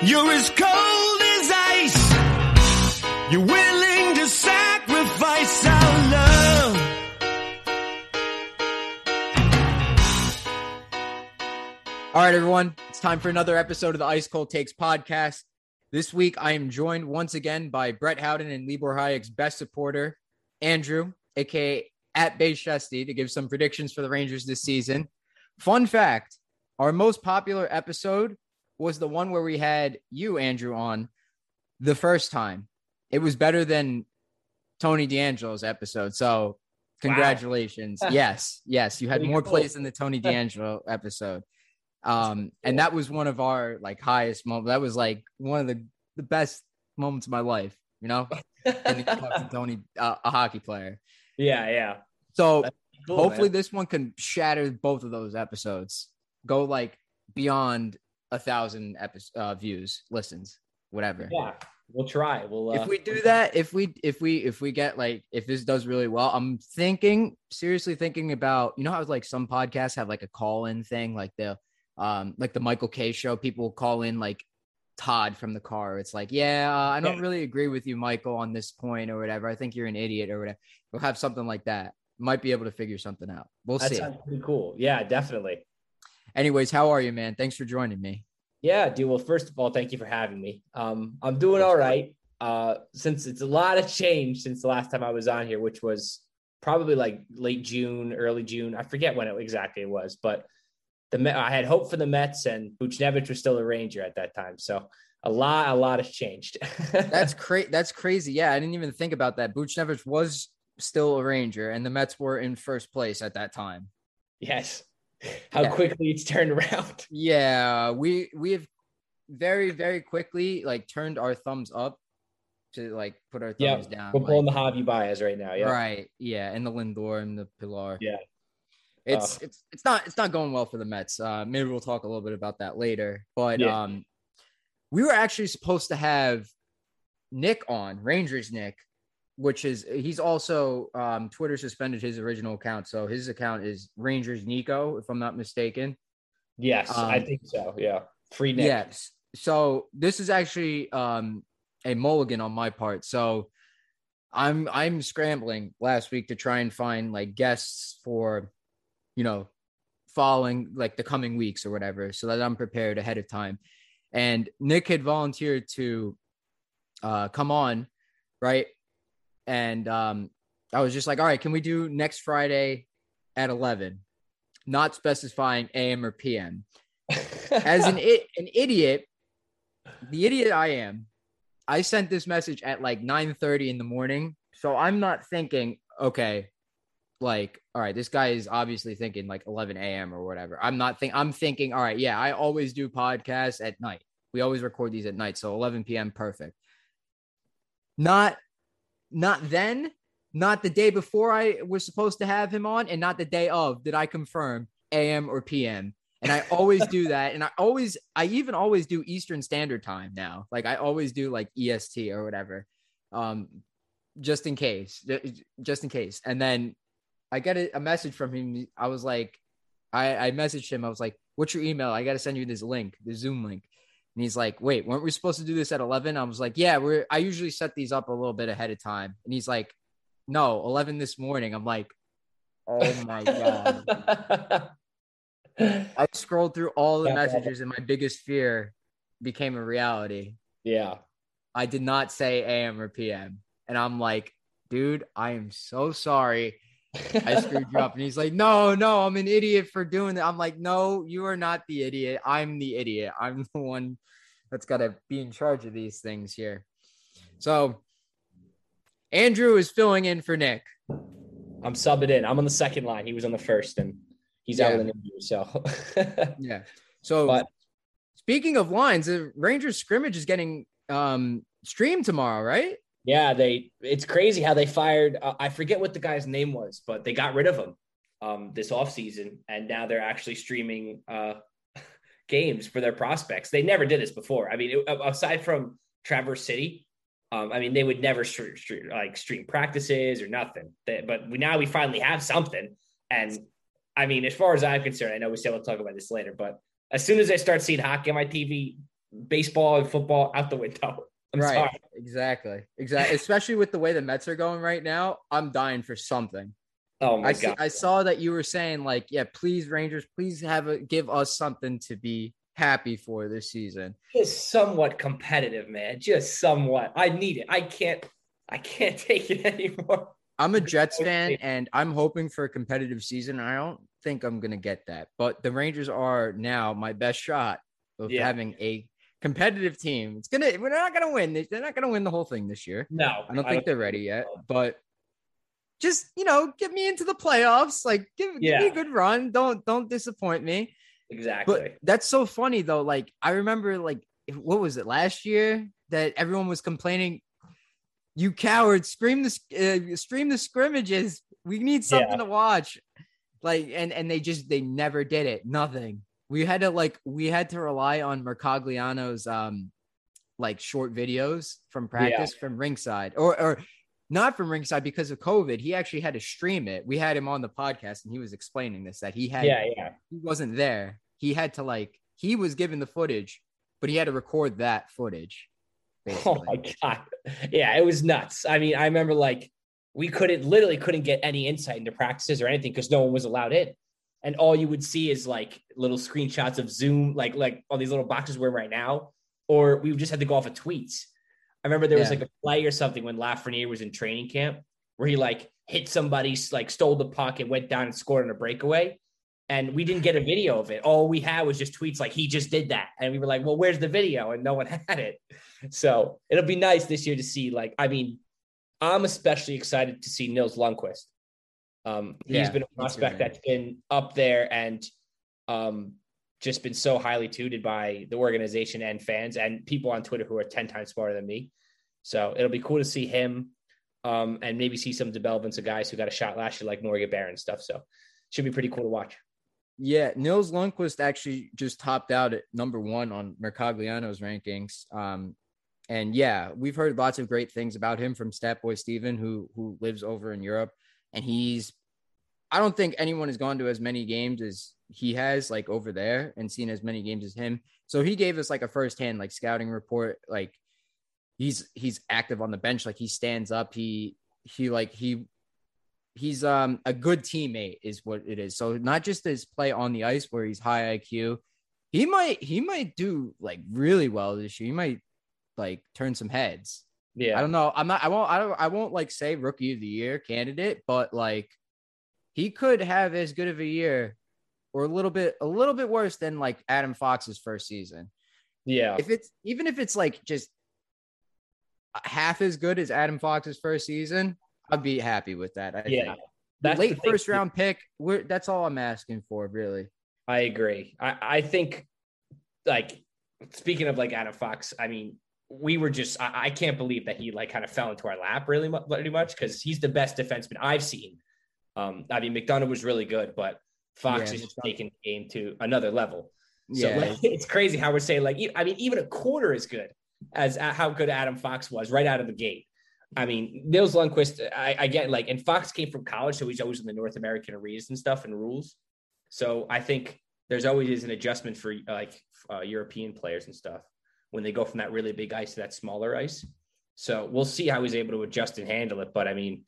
You're as cold as ice. You're willing to sacrifice our love. All right, everyone. It's time for another episode of the Ice Cold Takes podcast. This week, I am joined once again by Brett Howden and Libor Hajek's best supporter, Andrew, aka at Bay Shesty, to give some predictions for the Rangers this season. Fun fact our most popular episode was the one where we had you, Andrew, on the first time. It was better than Tony D'Angelo's episode. So, congratulations. yes, yes, you had more plays than the Tony D'Angelo episode. Um, and that was one of our like highest moments. That was like one of the, the best moments of my life, you know, and to Tony, uh, a hockey player. yeah, yeah. So Cool, hopefully man. this one can shatter both of those episodes, go like beyond a thousand episodes, uh, views, listens, whatever. yeah, we'll try. We'll uh, If we do that, if we if we if we get like if this does really well, I'm thinking seriously thinking about you know how like some podcasts have like a call in thing, like the um like the Michael Kay show, people will call in like Todd from the car. It's like, yeah, uh, I don't Yeah. really agree with you, Michael, on this point or whatever. I think you're an idiot or whatever. We'll have something like that. Might be able to figure something out. We'll That see. sounds pretty cool. Yeah, definitely. Anyways, how are you, man? Thanks for joining me. Yeah, dude. Well, first of all, thank you for having me. Um, I'm doing all right. Uh, since it's a lot of change since the last time I was on here, which was probably like late June, early June. I forget when it exactly it was, but the I had hope for the Mets, and Buchnevich was still a Ranger at that time. So a lot, a lot has changed. That's crazy. That's crazy. Yeah, I didn't even think about that. Buchnevich was still a Ranger, and the Mets were in first place at that time. yes. How Yeah. quickly it's turned around. Yeah, we we have very very quickly like turned our thumbs up to like put our thumbs down. We're pulling like- the Javi Baez right now. Yeah. Right. Yeah, and the Lindor and the Pilar. Yeah. It's Uh. it's it's not it's not going well for the Mets. Uh maybe we'll talk a little bit about that later. But Yeah. um we were actually supposed to have Nick on, Rangers Nick, which is he's also um Twitter suspended his original account. So his account is Rangers Nico, if I'm not mistaken. Yes, I Um, think so. Yeah. Free Nick. Yes. So this is actually um a mulligan on my part. So I'm I'm scrambling last week to try and find like guests for you know following like the coming weeks or whatever so that I'm prepared ahead of time. And Nick had volunteered to uh come on, right? And um I was just like, "All right, can we do next Friday at 11?" Not specifying AM or PM as an i- an idiot, the idiot I am, I sent this message at like 9:30 in the morning. So I'm not thinking, okay, like, all right, this guy is obviously thinking like 11 a.m. or whatever. I'm not think I'm thinking, all right, yeah, I always do podcasts at night. We always record these at night, so 11 p.m. perfect. Not not then, not the day before I was supposed to have him on, and not the day of did I confirm AM or PM. And I always do that. And I always, I even always do Eastern Standard Time now. Like I always do like EST or whatever, um, just in case, just in case. And then I get a, a message from him. I was like, I, I messaged him. I was like, "What's your email? I got to send you this link, the Zoom link." And he's like, "Wait, weren't we supposed to do this at 11?" I was like, "Yeah, we're. I usually set these up a little bit ahead of time." And he's like, "No, 11 this morning." I'm like, "Oh my god." I scrolled through all the messages, and my biggest fear became a reality. yeah. I did not say AM or PM, and I'm like, "Dude, I am so sorry." I screwed you up. And he's like, no, no, I'm an idiot for doing that. I'm like, no, you are not the idiot. I'm the idiot. I'm the one that's got to be in charge of these things here. So Andrew is filling in for Nick. I'm subbing in. I'm on the second line. He was on the first, and he's out Yeah. of the interview. So Yeah. So But- speaking of lines, the Rangers scrimmage is getting um streamed tomorrow, right? yeah, they. It's crazy how they fired. Uh, I forget what the guy's name was, but they got rid of him um, this offseason, and now they're actually streaming uh, games for their prospects. They never did this before. I mean, it, aside from Traverse City, um, I mean, they would never stream, stream, like stream practices or nothing. They, but we, now we finally have something. And I mean, as far as I'm concerned, I know we still will talk about this later, but as soon as I start seeing hockey on my TV, baseball and football out the window. I'm right. sorry. Exactly. Exactly. Especially with the way the Mets are going right now, I'm dying for something. Oh my I, god. see, I saw that you were saying like, yeah, please Rangers, please have a give us something to be happy for this season. Just somewhat competitive, man. Just somewhat. I need it. I can't. I can't take it anymore. I'm a Jets fan and I'm hoping for a competitive season. I don't think I'm going to get that, but the Rangers are now my best shot of Yeah. having a competitive team. It's to we're not going to win. They're not going to win the whole thing this year. No, I don't think they're ready yet, but just, you know, get me into the playoffs. Like give, give me a good run. Don't don't disappoint me. exactly. But that's so funny though. Like I remember like what was it last year that everyone was complaining, "You cowards, scream the uh, stream the scrimmages. We need something Yeah. to watch." Like and and they just they never did it. Nothing. We had to like we had to rely on Mercogliano's um like short videos from practice from ringside or or not from ringside because of COVID. He actually had to stream it. We had him on the podcast and he was explaining this that he had yeah, yeah. he wasn't there. He had to like he was given the footage, but he had to record that footage. Oh my god. Yeah, it was nuts. I mean, I remember like we couldn't literally couldn't get any insight into practices or anything because no one was allowed in. And all you would see is like little screenshots of Zoom, like like all these little boxes we're in right now, or we just had to go off of tweets. I remember there was like a play or something when Lafreniere was in training camp where he like hit somebody, like stole the puck and went down and scored on a breakaway. And we didn't get a video of it. All we had was just tweets like he just did that. And we were like, well, where's the video? And no one had it. So it'll be nice this year to see, like, I mean, I'm especially excited to see Nils Lundqvist. Um, he's Yeah, been a prospect that's been up there and um, just been so highly touted by the organization and fans and people on Twitter who are 10 times smarter than me. So it'll be cool to see him um, and maybe see some developments of guys who got a shot last year, like Morgan Barron and stuff. So should be pretty cool to watch. Yeah, Nils Lundqvist actually just topped out at number one on Mercogliano's rankings. Um, and yeah, we've heard lots of great things about him from Statboy Steven, who who lives over in Europe, and he's. I don't think anyone has gone to as many games as he has, like over there, and seen as many games as him. So he gave us like a firsthand like scouting report. Like he's he's active on the bench, like he stands up. He he like he he's um a good teammate is what it is. So not just his play on the ice where he's high IQ, he might he might do like really well this year. He might like turn some heads. Yeah. I don't know. I'm not I won't I don't I won't like say rookie of the year candidate, but like he could have as good of a year or a little bit a little bit worse than like Adam Fox's first season. yeah. If it's even if it's like just half as good as Adam Fox's first season, I'd be happy with that. I Yeah. think That's the late thing. first round pick. We're that's all I'm asking for, really. I agree. I, I think, like, speaking of like Adam Fox, I mean, we were just, I, I can't believe that he like kind of fell into our lap really pretty much because he's the best defenseman I've seen. Um, I mean, McDonagh was really good, but Fox Yeah, is just taking the game to another level. So Yeah, like, it's crazy how we're saying like, I mean, even a quarter is good as how good Adam Fox was right out of the gate. I mean, Nils Lundqvist, I, I get like, and Fox came from college, so he's always in the North American arenas and stuff and rules. So I think there's always is an adjustment for like uh, European players and stuff when they go from that really big ice to that smaller ice. So we'll see how he's able to adjust and handle it. But I mean,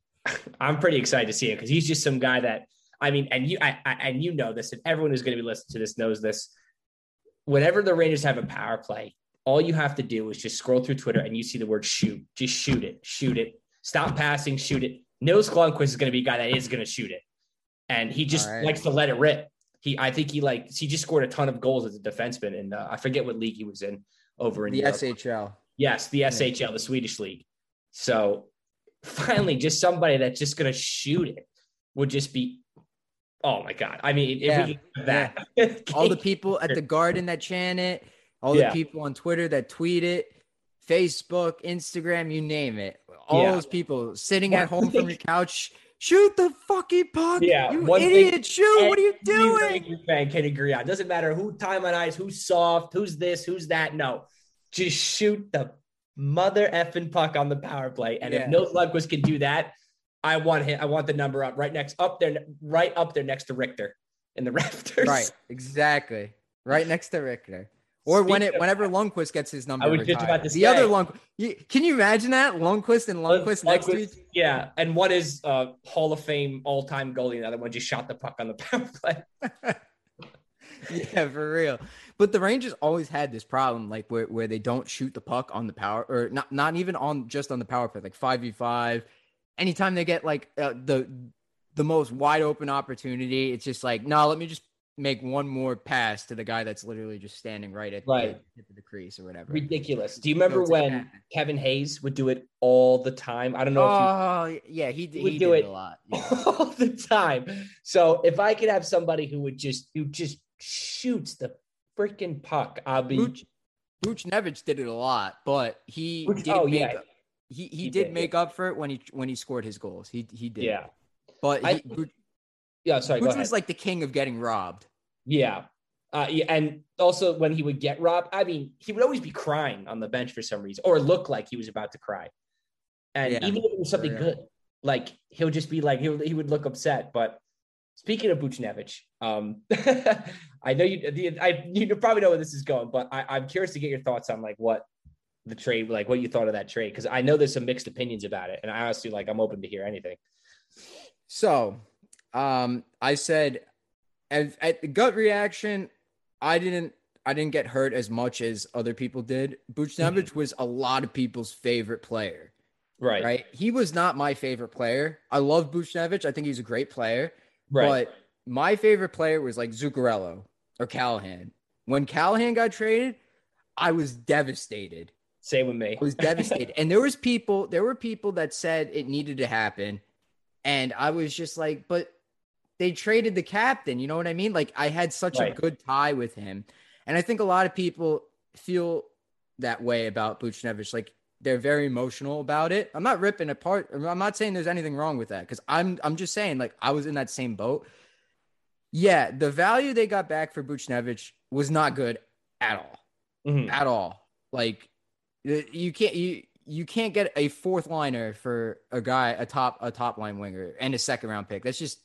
I'm pretty excited to see him because he's just some guy that I mean, and you I, I, and you know this, and everyone who's going to be listening to this knows this. Whenever the Rangers have a power play, all you have to do is just scroll through Twitter and you see the word shoot. Just shoot it, shoot it. Stop passing, shoot it. Nils Lundqvist is going to be a guy that is going to shoot it, and he just right. likes to let it rip. He, I think he like he just scored a ton of goals as a defenseman, and uh, I forget what league he was in over in the Europe. SHL. Yes, the SHL, the Swedish league. So finally, just somebody that's just going to shoot it would just be, oh my god! I mean, if Yeah, we could have that, All the people at the Garden that chant it, all Yeah. the people on Twitter that tweet it, Facebook, Instagram, you name it. All Yeah. those people sitting at home from your couch, shoot the fucking puck. Yeah, you thing idiot, shoot. What are you doing? Ranger fan can agree on. Doesn't matter who time on ice, who's soft, who's this, who's that. No, just shoot the mother effing puck on the power play. And Yeah. if Nils Lundqvist can do that, I want him. I want the number up right next up there, right up there next to Richter in the rafters. Right, exactly. Right next to Richter. Or when it whenever Lundqvist gets his number. I was just retired. about to the other say. Lund. You, can you imagine that Lundqvist and Lundqvist next to each? Yeah, and what is uh, Hall of Fame all time goalie, the other one just shot the puck on the power play. yeah, for real. But the Rangers always had this problem, like where, where they don't shoot the puck on the power, or not not even on just on the power play, like five v five. Anytime they get like uh, the the most wide open opportunity, it's just like, no, let me just make one more pass to the guy that's literally just standing right at Right. the tip of the crease or whatever. Ridiculous. Do you remember like when. Kevin Hayes would do it all the time? I don't know Oh yeah, he, He would he do did it. a lot. Yeah. all the time. So if I could have somebody who would just who just shoots the freaking puck, I'll be Buch, Buchnevich did it a lot, but he Buch- did oh, make yeah. up- he, he, He did did. make up for it when he when he scored his goals. He he did. yeah. But I- he, Buch, Yeah, sorry, Buch was like the king of getting robbed. Yeah. Uh, yeah, and also when he would get robbed, I mean, he would always be crying on the bench for some reason, or look like he was about to cry. And Yeah, even if it was something good, like he'll just be like he would, he would look upset. But speaking of Buchnevich, um, I know you the, I you probably know where this is going, but I, I'm curious to get your thoughts on like what the trade, like what you thought of that trade, because I know there's some mixed opinions about it, and I honestly like I'm open to hear anything. So, um, I said, at, at the gut reaction, I didn't I didn't get hurt as much as other people did. Buchnevich mm-hmm. was a lot of people's favorite player. Right, Right? He was not my favorite player. I love Buchnevich. I think he's a great player. right, But my favorite player was like Zuccarello or Callahan. When Callahan got traded, I was devastated. Same with me. I was devastated. and there was people, there were people that said it needed to happen. And I was just like, but they traded the captain. You know what I mean? Like I had such Right. a good tie with him. And I think a lot of people feel that way about Buchnevich. Like they're very emotional about it. I'm not ripping apart. I'm not saying there's anything wrong with that because I'm I'm just saying like I was in that same boat. Yeah, the value they got back for Buchnevich was not good at all Mhm. at all. Like you can't you you can't get a fourth liner for a guy a top a top line winger and a second round pick. That's just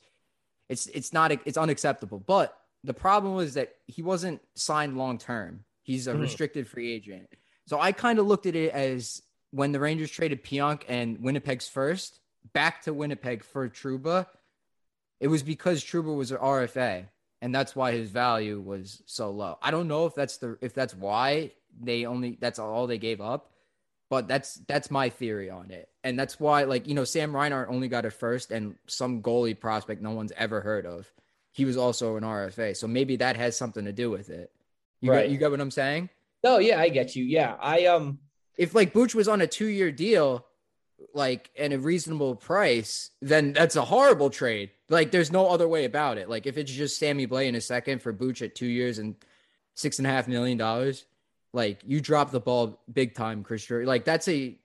it's it's not it's unacceptable. But the problem was that he wasn't signed long term. He's a Mhm. restricted free agent. So I kind of looked at it as when the Rangers traded Pionk and Winnipeg's first back to Winnipeg for Trouba, it was because Trouba was an RFA, and that's why his value was so low. I don't know if that's the if that's why they only that's all they gave up, but that's that's my theory on it, and that's why like you know Sam Reinhart only got a first and some goalie prospect no one's ever heard of. He was also an RFA, so maybe that has something to do with it. You Right. got you got what I'm saying? No, yeah, I get you. Yeah, I um, if like Booch was on a two year deal, like and a reasonable price, then that's a horrible trade. Like there's no other way about it. Like if it's just Sammy Blais in a second for Booch at two years and six and a half million dollars, like you drop the ball big time, Chris Drury. Like that's a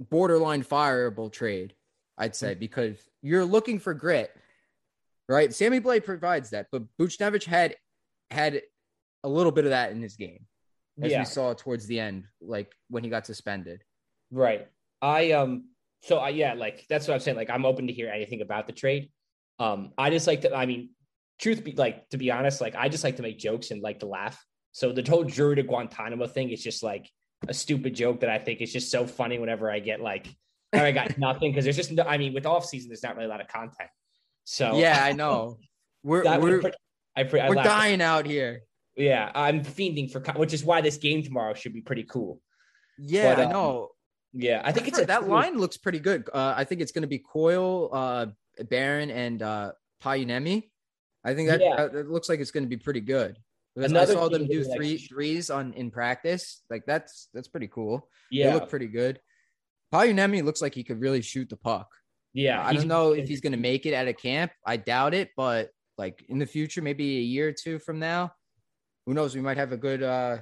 borderline fireable trade, I'd say, because you're looking for grit, right? Sammy Blais provides that, but Buchnevich had had a little bit of that in his game as yeah, we saw towards the end, like when he got suspended. right. I um, so I yeah, like that's what I'm saying. Like I'm open to hear anything about the trade. Um, I just like to. I mean, truth be like to be honest, like I just like to make jokes and like to laugh. So the whole jury to Guantanamo thing is just like a stupid joke that I think is just so funny whenever I get like, I got nothing because there's just no. I mean, with off season, there's not really a lot of content. So Yeah, I know. We're that- we're I, pre- I we're dying out here. Yeah, I'm fiending for, which is why this game tomorrow should be pretty cool. Yeah, But, I um, know. Yeah, I think it's a that cool- line looks pretty good. Uh, I think it's going to be Coil, uh, Barron, and uh, Pajuniemi. I think that, Yeah. that it looks like it's going to be pretty good. Because I Another saw them do is, like, three threes on in practice. Like that's that's pretty cool. Yeah, They look pretty good. Pajuniemi looks like he could really shoot the puck. yeah. I don't know if he's going to make it at a camp. I doubt it, but like in the future, maybe a year or two from now, who knows? We might have a good uh,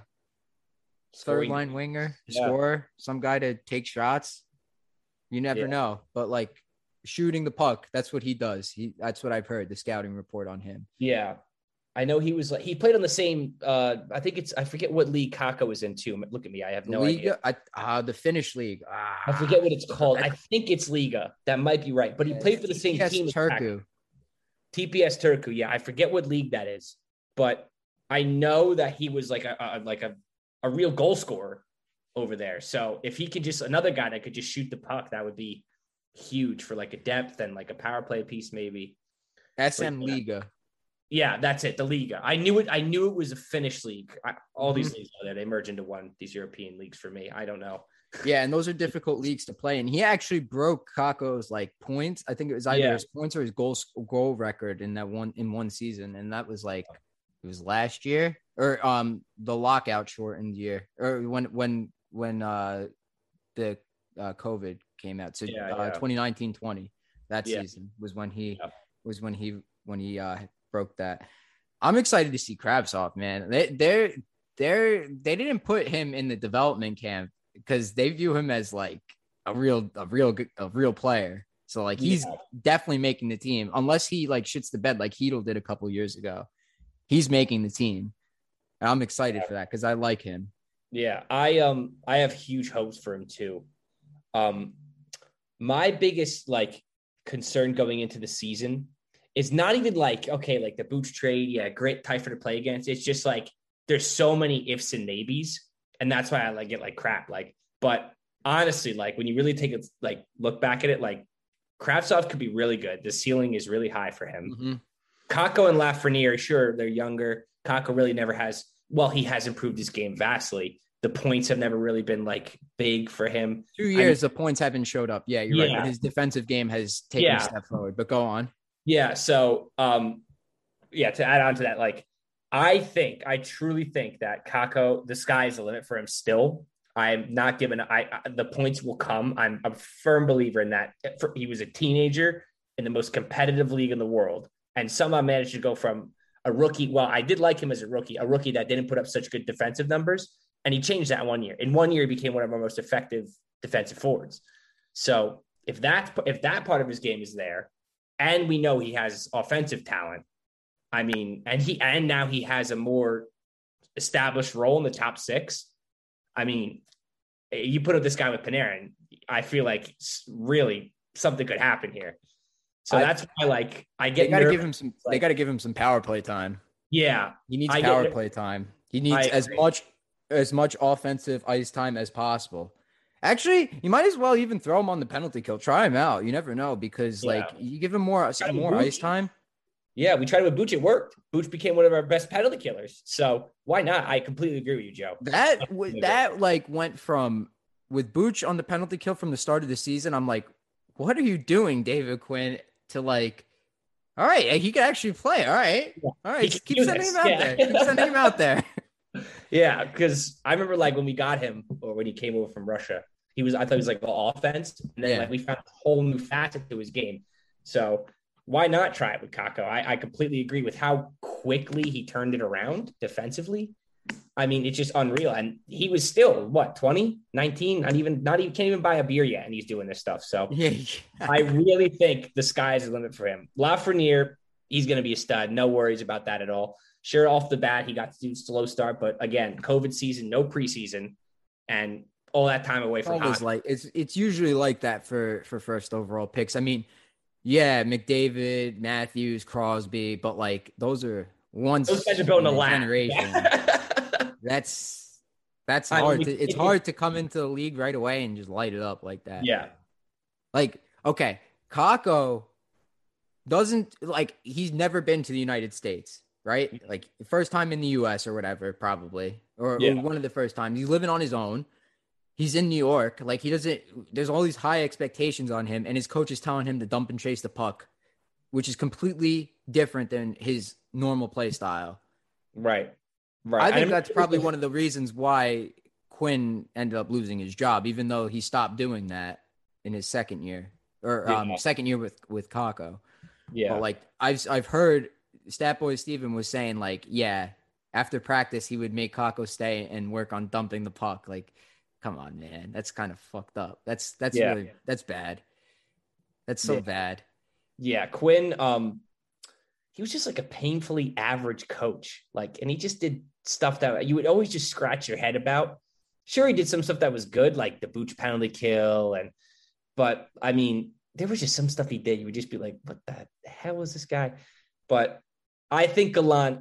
third line winger, Yeah. scorer, some guy to take shots. You never Yeah. know, but like shooting the puck, that's what he does. He that's what I've heard. The scouting report on him. Yeah. I know he was like he played on the same uh I think it's I forget what league Kakko was in too. Look at me, I have no idea. Liiga, I, uh, the Finnish league. Ah, I forget what it's called. I think it's Liiga. That might be right. But he played for the same TPS team. Turku. TPS Turku. Yeah, I forget what league that is. But I know that he was like a, a like a, a real goal scorer over there. So if he could just another guy that could just shoot the puck, that would be huge for like a depth and like a power play piece, maybe. SM Like, Liiga. Yeah, that's it. The Liiga. I knew it. I knew it was a Finnish league. I, all these Mhm. leagues are there. They merge into one. These European leagues for me. I don't know. Yeah, and those are difficult leagues to play. And he actually broke Kakko's like points. I think it was either Yeah. his points or his goal goal record in that one in one season, and that was like it was last year or um the lockout shortened year or when when when uh the uh, COVID came out. So Yeah, uh, yeah. 2019 20 that Yeah. season was when he was when he when he uh broke that. I'm excited to see Kravtsov, man. They they're they're they didn't put him in the development camp because they view him as like a real a real a real player. So like he's Yeah. definitely making the team unless he like shits the bed like Heedle did a couple years ago. He's making the team. And I'm excited for that because I like him. Yeah, I um I have huge hopes for him too. Um my biggest like concern going into the season is not even like okay, like the boots trade, yeah, great Typhoon to play against. It's just like there's so many ifs and maybes, and that's why I like get like crap. Like, but honestly, like when you really take it like look back at it, like Kravtsov could be really good. The ceiling is really high for him. Mhm. Kakko and Lafreniere, sure, they're younger. Kakko really never has, well, he has improved his game vastly. The points have never really been like big for him. Two years the points haven't showed up. Yeah, you're right. Yeah. But his defensive game has taken Yeah. a step forward. But go on. Yeah. So, um, yeah, to add on to that, like, I think, I truly think that Kakko, the sky is the limit for him still. I'm not giving, I, I the points will come. I'm a firm believer in that. For, he was a teenager in the most competitive league in the world and somehow managed to go from a rookie. Well, I did like him as a rookie, a rookie that didn't put up such good defensive numbers. And he changed that one year. In one year, he became one of our most effective defensive forwards. So if that if that part of his game is there, and we know he has offensive talent, I mean, and he and now he has a more established role in the top six. I mean, you put up this guy with Panarin, I feel like really something could happen here. So I- that's why, like, I They get got to nervous. give him some. they got to give him some power play time. yeah, He needs I power play time. He needs I as much as much offensive ice time as possible. Actually, you might as well even throw him on the penalty kill. Try him out. You never know because Yeah. like you give him more uh, more boot. ice time. yeah. We tried it with Booch, it worked. Booch became one of our best penalty killers. So why not? I completely agree with you, Joe. That that like went from with Booch on the penalty kill from the start of the season. I'm like, what are you doing, David Quinn? To like, all right, he could actually play. All right, all right, keep sending this. him out Yeah. there. Keep sending him out there. Yeah, because I remember like when we got him or when he came over from Russia, he was I thought he was like all offense, and then Yeah. like we found a whole new facet to his game. So why not try it with Kakko? I, I completely agree with how quickly he turned it around defensively. I mean, it's just unreal. And he was still what 20, 19, not even not even can't even buy a beer yet, and he's doing this stuff. So I really think the sky is the limit for him. Lafreniere, he's going to be a stud. No worries about that at all. Sure, off the bat, he got to do slow start, but again, COVID season, no preseason, and all that time away from always hockey. like it's it's usually like that for for first overall picks. I mean, yeah, McDavid, Matthews, Crosby, but like those are once Those guys are building a generation. That's that's I hard we- to it's hard to come into the league right away and just light it up like that. yeah, Like, okay, Kakko doesn't like he's never been to the United States, right? Like first time in the US or whatever, probably. Or, or one of the first times. He's living on his own. He's in New York. Like he doesn't there's all these high expectations on him, and his coach is telling him to dump and chase the puck, which is completely different than his normal play style. right, right. I think mean, that's probably one of the reasons why Quinn ended up losing his job, even though he stopped doing that in his second year or um, Yeah. second year with with Kakko. Yeah, But like I've I've heard Statboy Steven was saying like, yeah, after practice he would make Kakko stay and work on dumping the puck. Like, come on, man, that's kind of fucked up. That's that's Yeah. really that's bad. That's so Yeah. bad. yeah. Quinn, um, he was just like a painfully average coach. Like, and he just did stuff that you would always just scratch your head about. Sure, he did some stuff that was good, like the Booch penalty kill, and but I mean, there was just some stuff he did. You would just be like, "What the hell was this guy?" But I think Gallant,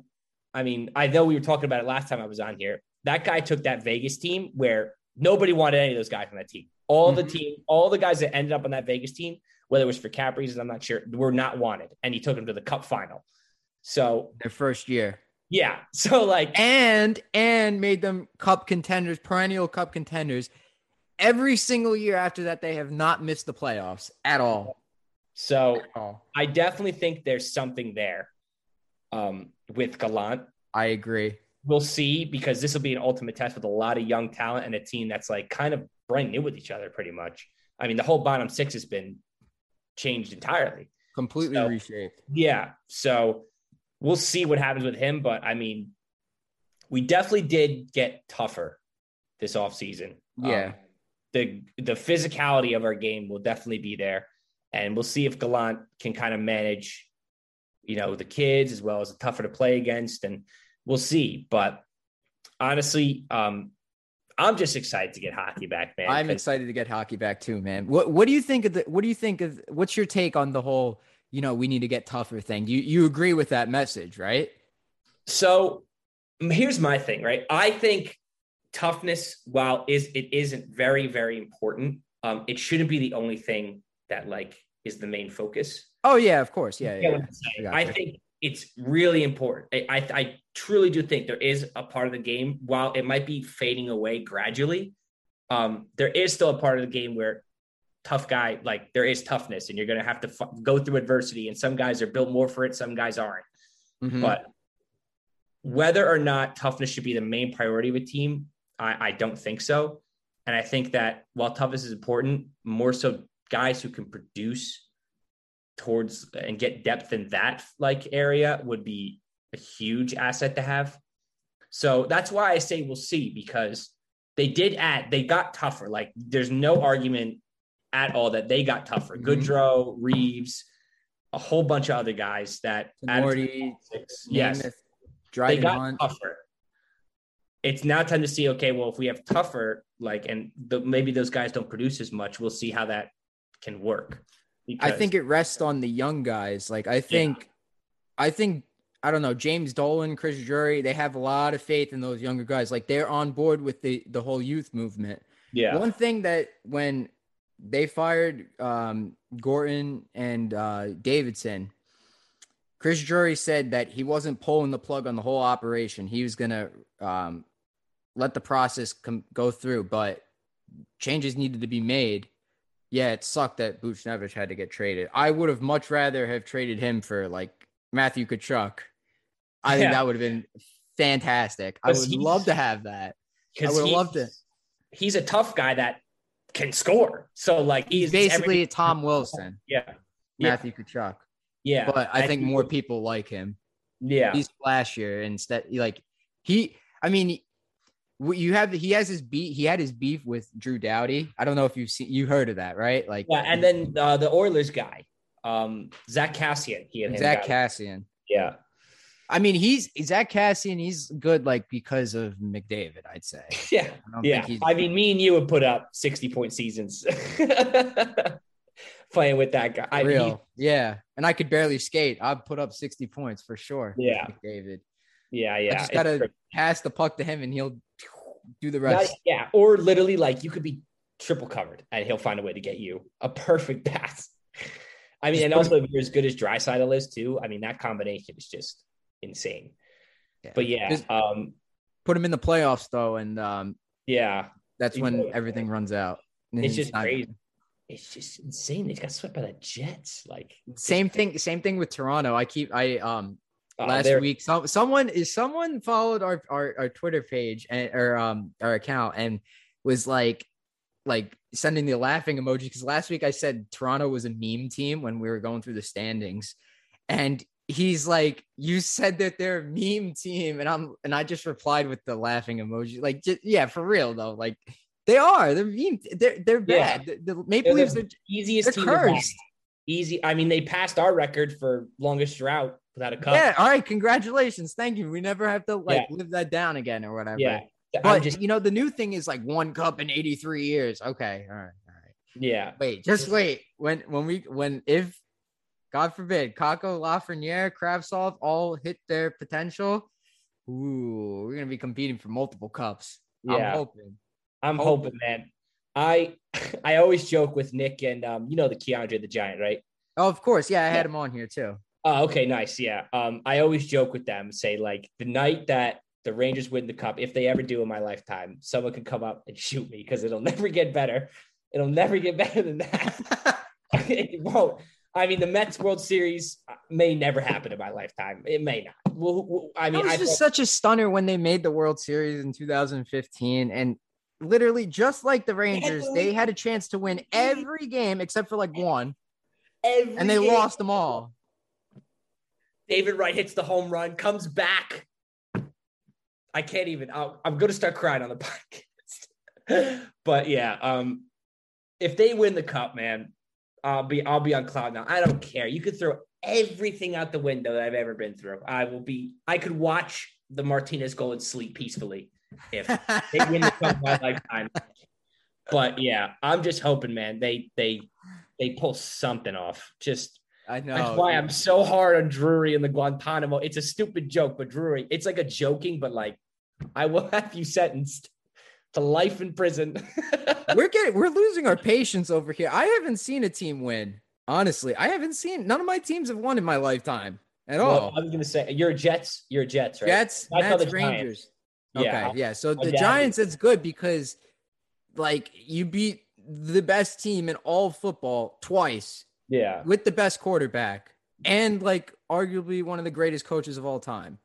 I mean, I know we were talking about it last time I was on here. That guy took that Vegas team where nobody wanted any of those guys on that team. All the Mhm. team, all the guys that ended up on that Vegas team, whether it was for cap reasons, I'm not sure, were not wanted. And he took them to the cup final. So Their first year. yeah. So like And and made them cup contenders, perennial cup contenders. Every single year after that, they have not missed the playoffs at all. so At all. I definitely think there's something there um, with Gallant. I agree. We'll see because this will be an ultimate test with a lot of young talent and a team that's like kind of brand new with each other, pretty much. I mean, the whole bottom six has been changed entirely. Completely So- reshaped. Yeah. So we'll see what happens with him. But I mean, we definitely did get tougher this offseason. Yeah. Um, the the physicality of our game will definitely be there. And we'll see if Gallant can kind of manage, you know, the kids as well as the tougher to play against. And we'll see. But honestly, um, I'm just excited to get hockey back, man. I'm excited to get hockey back too, man. What what do you think of the what do you think of what's your take on the whole, you know, we need to get tougher thing? You you agree with that message, right? So here's my thing, right? I think toughness, while is it isn't very, very important, um, it shouldn't be the only thing that like is the main focus. Oh yeah, of course. Yeah, yeah. yeah. I I think it's really important. I, I I truly do think there is a part of the game, while it might be fading away gradually, um, there is still a part of the game where tough guy, like there is toughness, and you're gonna have to f- go through adversity. And some guys are built more for it, some guys aren't. Mhm. But whether or not toughness should be the main priority of a team, I, I don't think so. And I think that while toughness is important, more so guys who can produce towards and get depth in that like area would be a huge asset to have. So that's why I say we'll see because they did add, they got tougher. Like there's no argument at all that they got tougher. Mhm. Goodrow, Reaves, a whole bunch of other guys that Morty, six. yes, they got Hunt. tougher. It's now time to see. Okay, well, if we have tougher, like, and the, maybe those guys don't produce as much, we'll see how that can work. I think it rests on the young guys. Like I think, I think I don't know James Dolan, Chris Drury. They have a lot of faith in those younger guys. Like they're on board with the the whole youth movement. yeah, One thing that when they fired um, Gorton and uh, Davidson, Chris Drury said that he wasn't pulling the plug on the whole operation. He was gonna um, let the process com- go through, but changes needed to be made. Yeah, it sucked that Buchnevich had to get traded. I would have much rather have traded him for like Matthew Tkachuk. I think that would have been fantastic. I would love to have that. I would've he's- loved it. He's a tough guy that can score. So like he's Basically, everything- Tom Wilson, yeah, Yeah. Matthew Tkachuk. yeah. But I think more people like him. Yeah, He's flashier instead. Like he, I mean, you have he has his beat. He had his beef with Drew Doughty. I don't know if you've seen you heard of that, right? Like yeah. And then uh, the Oilers guy, um, Zack Kassian. He and Zack Kassian. Yeah, I mean, he's Zack Kassian. He's good, like because of McDavid. I'd say. yeah, I don't yeah. think he's. I mean, me and you would put up sixty point seasons playing with that guy. I mean, real, yeah. And I could barely skate. I'd put up sixty points for sure. Yeah. McDavid. Yeah, yeah. I just gotta pass the puck to him, and he'll do the Not- rest. yeah, or literally like you could be triple covered and he'll find a way to get you a perfect pass. I mean, and also if you're as good as Draisaitl is too, I mean that combination is just insane. Yeah. But yeah, Just um, put him in the playoffs though, and um, yeah, that's when Exactly. everything runs out. It's just not- crazy. It's just insane. They got swept by the Jets. Like Same thing. Same thing with Toronto. I keep. I um last they're- week. Some someone is someone followed our, our our Twitter page and or um our account and was like like sending the laughing emoji because last week I said Toronto was a meme team when we were going through the standings, and he's like, "You said that they're a meme team," and I'm and I just replied with the laughing emoji, like, just, yeah, for real though, like they are. They're meme. They're they're Yeah. bad. The, the Maple They're Leafs the are easiest they're team. cursed. Easy. I mean, they passed our record for longest drought without a cup. Yeah. All right. Congratulations. Thank you. We never have to like Yeah. live that down again or whatever. Yeah. I'm But just you know, the new thing is like one cup in 83 years. Okay. All right. All right. yeah. Wait, just wait. When when we when if God forbid, Kakko, Lafreniere, Kravtsov all hit their potential, Ooh, we're gonna be competing for multiple cups. Yeah. I'm hoping. I'm Hoping. hoping, man. I I always joke with Nick and um, you know the Keandre the Giant, right? Oh, of course. Yeah, I had him on here too. Oh, okay, nice. Yeah. Um, I always joke with them, say like the night that the Rangers win the cup, if they ever do in my lifetime, someone can come up and shoot me because it'll never get better. It'll never get better than that. it won't. I mean, the Mets World Series may never happen in my lifetime. It may not. Well, well, I It mean, was I just such a stunner when they made the World Series in 2015, and literally just like the Rangers, they had a chance to win every game except for like one, every and they game, lost them all. David Wright hits the home run, comes back. I can't even. I'll, I'm going to start crying on the podcast. but yeah, um, if they win the cup, man, I'll be I'll be on cloud now. I don't care. You could throw everything out the window that I've ever been through. I will be. I could watch the Martinez goal and sleep peacefully if they win the cup my lifetime. But yeah, I'm just hoping, man. They they they pull something off. Just I know. that's why I'm so hard on Drury and the Guantanamo. It's a stupid joke, but Drury, it's like a joking, but like I will have you sentenced to life in prison. we're getting we're losing our patience over here. I haven't seen a team win. Honestly, I haven't seen none of my teams have won in my lifetime at Well, all. I was gonna say you're Jets. You're Jets, right? Jets, I Mets, the Rangers. Yeah. Okay, yeah. So the dad- Giants, it's good because like you beat the best team in all football twice Yeah. with the best quarterback and like arguably one of the greatest coaches of all time.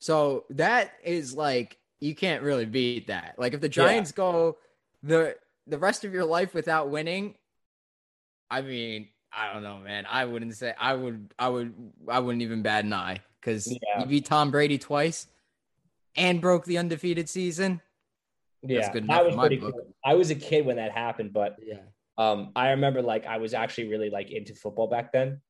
So that is like you can't really beat that. Like if the Yeah. Giants go the the rest of your life without winning, I mean, I don't know, man. I wouldn't say I would I would I wouldn't even bat an eye because Yeah. you beat Tom Brady twice and broke the undefeated season. Yeah. that was pretty cool. I was a kid when that happened, but Yeah. Um, I remember like I was actually really like into football back then.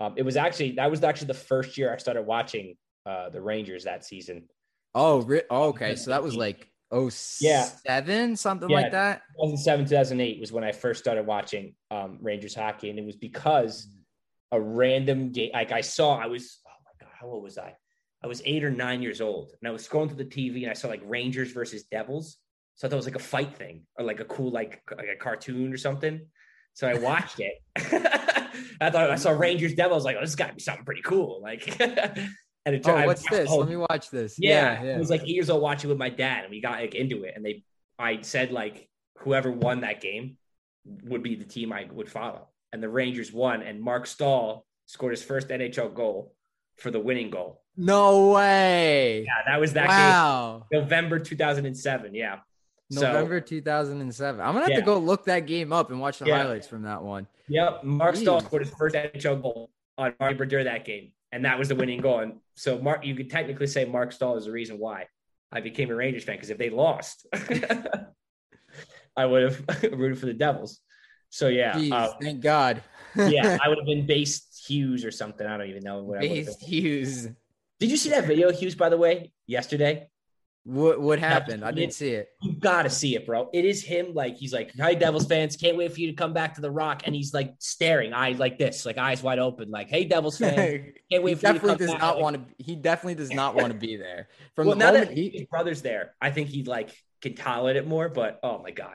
Um, it was actually that was actually the first year I started watching uh the Rangers that season. Oh, re- oh, okay. So that was like oh Yeah. seven, something Yeah. like that. 2007 2008 was when i first started watching um, rangers hockey and it was because a random game like i saw i was oh my god how old was i i was eight or nine years old and i was scrolling through the tv and i saw like rangers versus devils so i thought it was like a fight thing or like a cool like like a cartoon or something so i watched it i thought i saw rangers devils I was like oh this got to be something pretty cool like and it Oh, I what's the this? whole Let me watch this. yeah, Yeah, yeah. I was like eight years old watching with my dad, and we got like into it. And they, I said like whoever won that game would be the team I would follow. And the Rangers won, and Marc Staal scored his first NHL goal for the winning goal. no way. Yeah, that was that wow. game, November 2007. Yeah, So- November 2007. I'm gonna have Yeah. to go look that game up and watch the Yeah. highlights from that one. Yep, Marc Staal scored his first NHL goal on Marty Brodeur that game, and that was the winning goal. And so, Mark, you could technically say Marc Staal is the reason why I became a Rangers fan because if they lost, I would have rooted for the Devils. So yeah, Jeez, uh, thank God. yeah, I would have been based Hughes or something. I don't even know what I Based been. Hughes. Did you see that video, Hughes? By the way, yesterday, What what happened? I didn't see it. you gotta see it, bro. It is him. Like he's like, "Hi, Devils fans, can't wait for you to come back to the Rock." And he's like staring, eyes like this, like eyes wide open, like, "Hey, Devils fans, can't wait for you to come back." definitely does not want to. He definitely does not want to be there. From well, the now moment that he. his brother's there, I think he like can tolerate it more. But oh my god,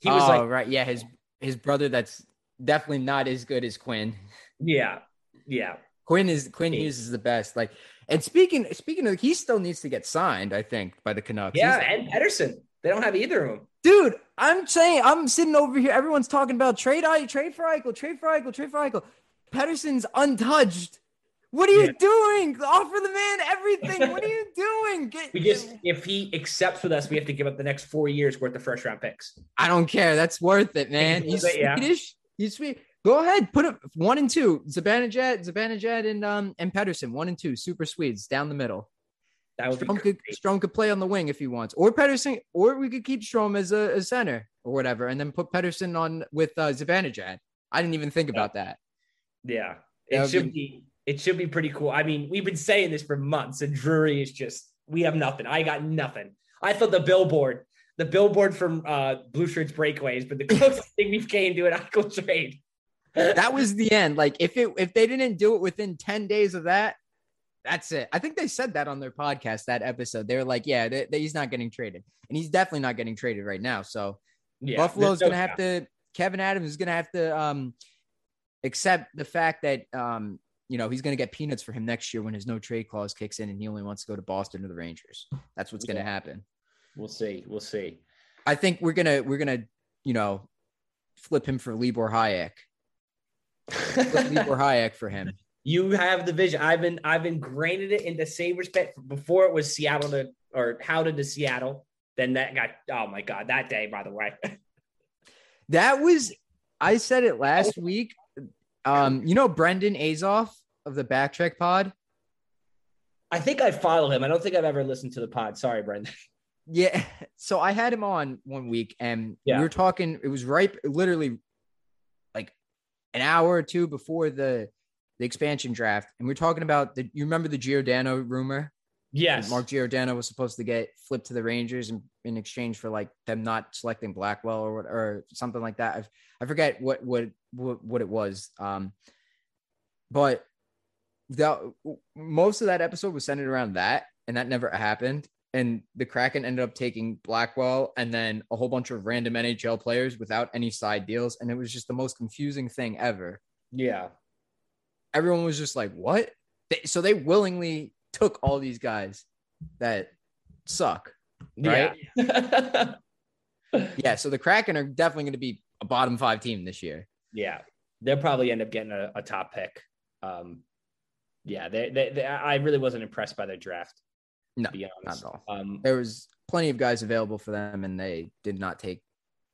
he oh was like, right, yeah, his his brother. That's definitely not as good as Quinn. yeah, yeah, Quinn is Quinn. Hughes is the best. Like, and speaking speaking of, he still needs to get signed. I think by the Canucks. yeah. He's- And Pettersson, they don't have either of them. dude, I'm saying I'm sitting over here. Everyone's talking about trade. I trade for Eichel, trade for Eichel, trade for Eichel. Pettersson's untouched. What are you Yeah. doing? Offer the man everything. What are you doing? Get, We just, if he accepts with us, we have to give up the next four years worth of first round picks. I don't care. That's worth it, man. He's it's worth it, yeah. Swedish. He's sweet. Go ahead, put it one and two. Zibanejad, Zibanejad, and um and Pettersson, one and two, super Swedes down the middle. That would be Strome could. Strome could play on the wing if he wants, or Pettersson, or we could keep Strome as a, a center or whatever, and then put Pettersson on with uh, Zibanejad. I didn't even think about that. Yeah, it would should be. It should be pretty cool. I mean, we've been saying this for months, and Drury is just we have nothing. I got nothing. I thought the billboard, the billboard from uh, Blue Shirts Breakaways, but the closest thing we've came to an Eichel trade. That was the end. Like if it if they didn't do it within ten days of that, That's it. I think they said that on their podcast that episode. They were like, "Yeah, they, they- he's not getting traded, and he's definitely not getting traded right now." So Yeah, Buffalo's no gonna have to. Kevyn Adams is gonna have to um accept the fact that um you know he's gonna get peanuts for him next year when his no trade clause kicks in, and he only wants to go to Boston or the Rangers. That's what's gonna happen. We'll see. We'll see. I think we're gonna we're gonna you know flip him for Libor Hajek. Flip Libor Hajek for him. you have the vision. I've been I've ingrained it into Sabres bet before it was Seattle to or how to the Seattle. Then that got oh my god, that day, by the way. That was I said it last week. Um, you know Brendan Azoff of the Backtrack Pod. I think I follow him. I don't think I've ever listened to the pod. Sorry, Brendan. Yeah. So I had him on one week and Yeah. we were talking, it was right literally like an hour or two before the the expansion draft. And we are talking about the you remember the Giordano rumor? Yes. Mark Giordano was supposed to get flipped to the Rangers in, in exchange for like them not selecting Blackwell or what or something like that. I, I forget what what what, what it was. Um, but the most of that episode was centered around that, and that never happened. And the Kraken ended up taking Blackwell and then a whole bunch of random NHL players without any side deals, and it was just the most confusing thing ever. yeah. Everyone was just like, "What?" They, so they willingly took all these guys that suck. Right? Yeah. Yeah, so the Kraken are definitely going to be a bottom five team this year. yeah. They'll probably end up getting a, a top pick. Um, yeah, they, they, they, I really wasn't impressed by their draft. No, Not at all. Um, There was plenty of guys available for them, and they did not take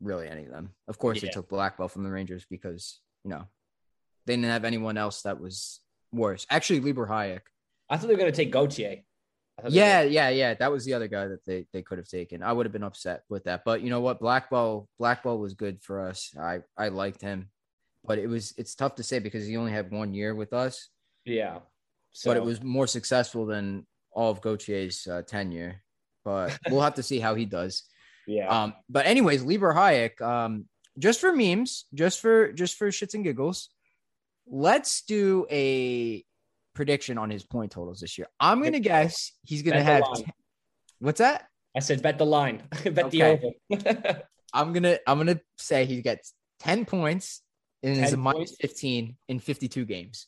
really any of them. Of course, they took Blackwell from the Rangers because you know they didn't have anyone else that was worse. Actually, Libor Hajek. I thought they were going to take Gauthier. I thought they Yeah, were- yeah, yeah. That was the other guy that they, they could have taken. I would have been upset with that. But you know what? Blackwell Blackwell was good for us. I I liked him. But it was it's tough to say because he only had one year with us. yeah. So but it was more successful than all of Gauthier's uh, tenure. But we'll have to see how he does. yeah. Um, but anyways, Libor Hajek, um, just for memes, just for just for shits and giggles, let's do a prediction on his point totals this year. I'm gonna guess he's gonna Bet have. line. 10 what's that? I said bet the line, bet the over. I'm gonna I'm gonna say he gets 10 points and is a minus? 15 in 52 games.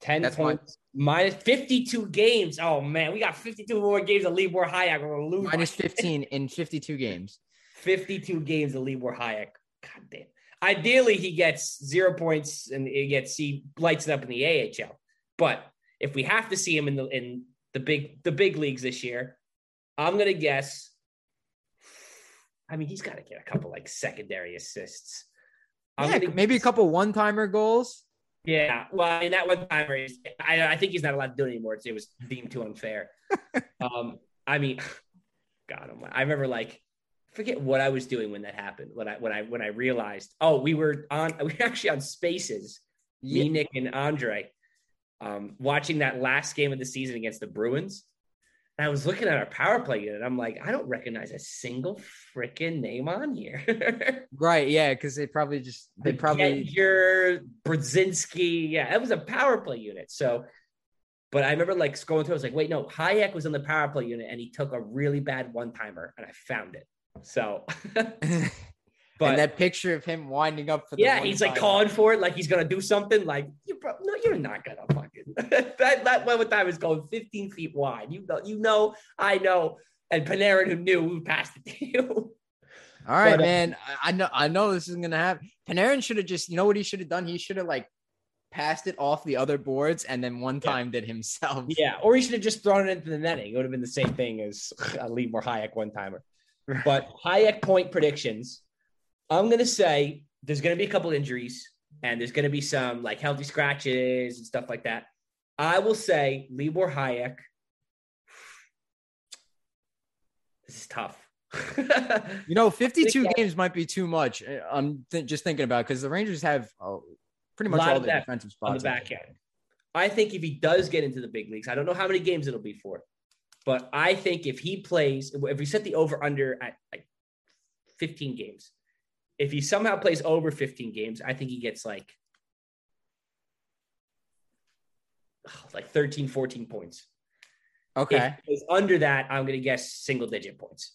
10 That's my- points minus 52 games. Oh man, we got 52 more games of Libor Hajek. We're lose Minus 15 in 52 games. 52 games of Libor Hajek. God damn. Ideally, he gets zero points and he gets he lights it up in the AHL. But if we have to see him in the in the big the big leagues this year, I'm gonna guess. I mean, he's got to get a couple like secondary assists. I'm Yeah, maybe a couple one-timer goals. Yeah, well, I mean that one timer is. I, I think he's not allowed to do it anymore. It's, it was deemed too unfair. um, I mean, God, I'm- I remember like forget what I was doing when that happened. When I when I when I realized, oh, we were on. We were actually on Spaces. Me, Nick, and Andre, um, watching that last game of the season against the Bruins. And I was looking at our power play unit. I'm like, I don't recognize a single freaking name on here. Right, yeah, because they probably just they probably your Brzezinski. Yeah, that was a power play unit. So, but I remember like scrolling through. I was like, wait, no, Hajek was on the power play unit, and he took a really bad one timer, and I found it. So, but and that picture of him winding up for the yeah, he's like calling for it, like he's gonna do something. Like you, bro, no, you're not gonna fucking that that one time is going 15 feet wide. You know, you know, I know, and Panarin who knew who passed it to you. All right, But, uh, man. I, I know I know this isn't gonna happen. Panarin should have just you know what he should have done? He should have like passed it off the other boards and then one Yeah. time did himself. Yeah, or he should have just thrown it into the netting. It would have been the same thing as a Libor Hajek one timer. But Hajek point predictions. I'm gonna say there's gonna be a couple injuries and there's gonna be some like healthy scratches and stuff like that. I will say Libor Hajek. This is tough. You know, 52 that- games might be too much. Uh, I'm th- just thinking about because the Rangers have oh, pretty much all the defensive on spots the back end. I think if he does get into the big leagues, I don't know how many games it'll be for, but I think if he plays, if we set the over under at like 15 games, if he somehow plays over 15 games, I think he gets like like 13, 14 points. Okay. If under that, I'm going to guess single digit points.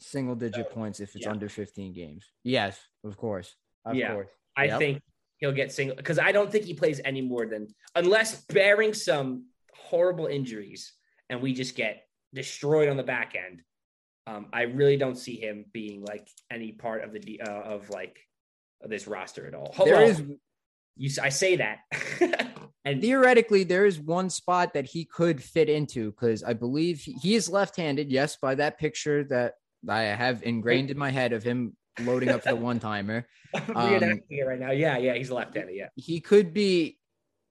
Single digit uh, points if it's yeah. under 15 games. Yes, of course. Of Yeah. course. I Yep. think he'll get single because I don't think he plays any more than unless bearing some horrible injuries and we just get destroyed on the back end. Um, I really don't see him being like any part of the uh, of like of this roster at all. Hold There on. is you. I say that, and theoretically there is one spot that he could fit into because I believe he, he is left-handed. Yes, by that picture that I have ingrained in my head of him loading up the one timer. Um, it right now. Yeah, yeah, he's left-handed. Yeah, He could be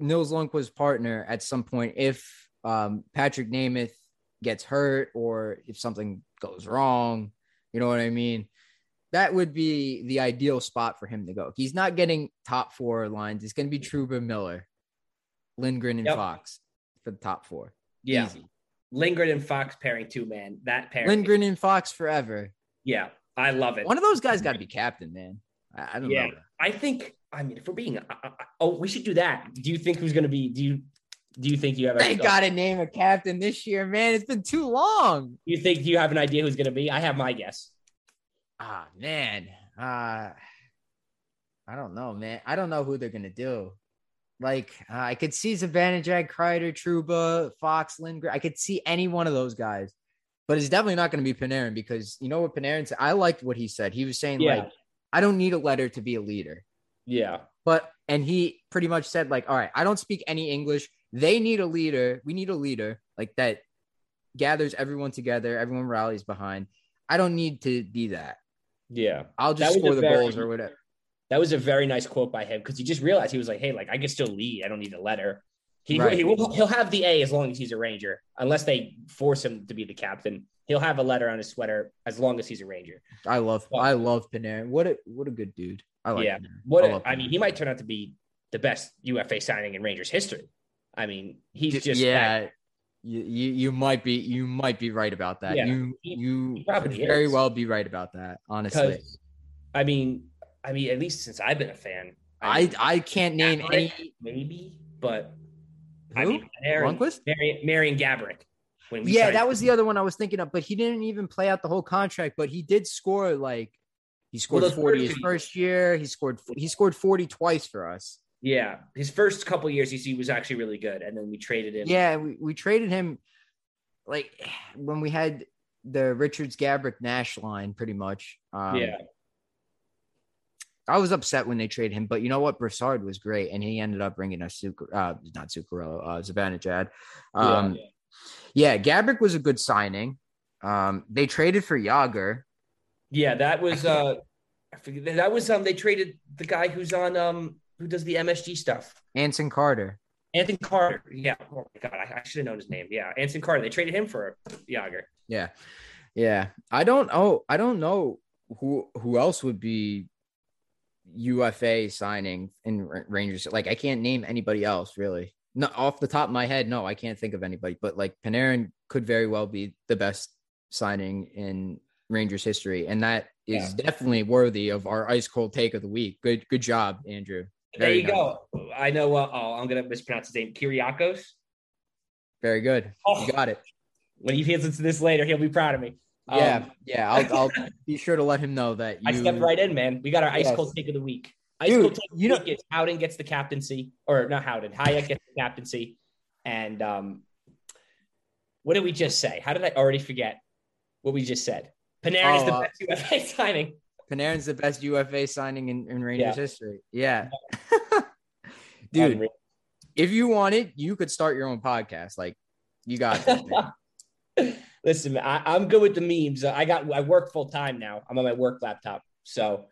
Nils Lundqvist's partner at some point if um, Patrik Nemeth gets hurt or if something goes wrong. You know what I mean? That would be the ideal spot for him to go. He's not getting top four lines. It's going to be Trouba Miller, Lindgren, and Yep. Fox for the top four. yeah. Easy. Lindgren and Fox pairing two man. That pairing. Lindgren and Fox forever. Yeah, I love it. One of those guys got to be captain, man. I, I don't Yeah. know. I think. I mean, if we're being, I, I, oh, we should do that. Do you think who's going to be? Do you? Do you think you have? They a, got to name a captain this year, man. It's been too long. You think you have an idea who's going to be? I have my guess. Ah, man. Uh, I don't know, man. I don't know who they're gonna do. Like, uh, I could see Zibanejad, Kreider, Trouba, Fox, Lindgren. I could see any one of those guys, but it's definitely not going to be Panarin because you know what Panarin said. I liked what he said. He was saying Yeah. like, I don't need a letter to be a leader, Yeah, but and he pretty much said like, all right, I don't speak any English. They need a leader. We need a leader like that gathers everyone together. Everyone rallies behind. I don't need to be that. yeah. I'll just score the very- goals or whatever. That was a very nice quote by him because he just realized he was like, "Hey, like I can still lead. I don't need a letter." He, Right. he will, he'll have the A as long as he's a Ranger, unless they force him to be the captain. He'll have a letter on his sweater as long as he's a Ranger. I love Well- I love Panarin. What a what a good dude. I like Yeah. Panarin. What I, a- I mean, he might turn out to be the best UFA signing in Rangers history. I mean, he's just yeah. You, you you might be you might be right about that. Yeah, you he- you he could very is. well be right about that. Honestly, I mean, I mean, at least since I've been a fan, I mean, I can't name Gaborik, any. maybe, but I Who? mean, Aaron? Marion, Marion. When Yeah, that was the other one I was thinking of, but he didn't even play out the whole contract. But he did score like he scored forty first his two first year. He scored he scored forty twice for us. Yeah, his first couple years, he was actually really good, and then we traded him. Yeah, we, we traded him like when we had the Richards Gaborik Nash line, pretty much. Um, yeah, I was upset when they traded him, but you know what? Brassard was great, and he ended up bringing us Zuc- uh, not Zuccarello, uh, Zibanejad. Um, yeah, yeah. Gaborik was a good signing. Um, they traded for Jagr. yeah. That was uh, I forget that was um. They traded the guy who's on um who does the MSG stuff, Anson Carter. Anthony Carter. Yeah. Oh my god, I, I should have known his name. Yeah, Anthony Carter. They traded him for Jagr. Yeah, yeah. I don't. Oh, I don't know who who else would be UFA signing in Rangers. Like, I can't name anybody else really. No, off the top of my head, no, I can't think of anybody. But like Panarin could very well be the best signing in Rangers history, and that is definitely worthy of our ice cold take of the week. Good, good job, Andrew. There Very you go. I know. Uh, oh, I'm gonna mispronounce his name. Kyriakos. Very good. Oh, You got it. when he listens to this later, he'll be proud of me. Um, Yeah, yeah. I'll, I'll be sure to let him know that you. I stepped right in, man. We got our ice Yes. cold take of the week. Ice Dude, cold take of you the know- week is Howden gets the captaincy, or not Howden. Hajek gets the captaincy, and um, what did we just say? How did I already forget what we just said? Panarin is Oh, the uh, best UFA signing. Panarin's the best UFA signing in, in Rangers Yeah. history. Yeah. Dude, Unreal. if you wanted, you could start your own podcast. Like, you got this, man. Listen, I, I'm good with the memes. I got I work full time now. I'm on my work laptop, so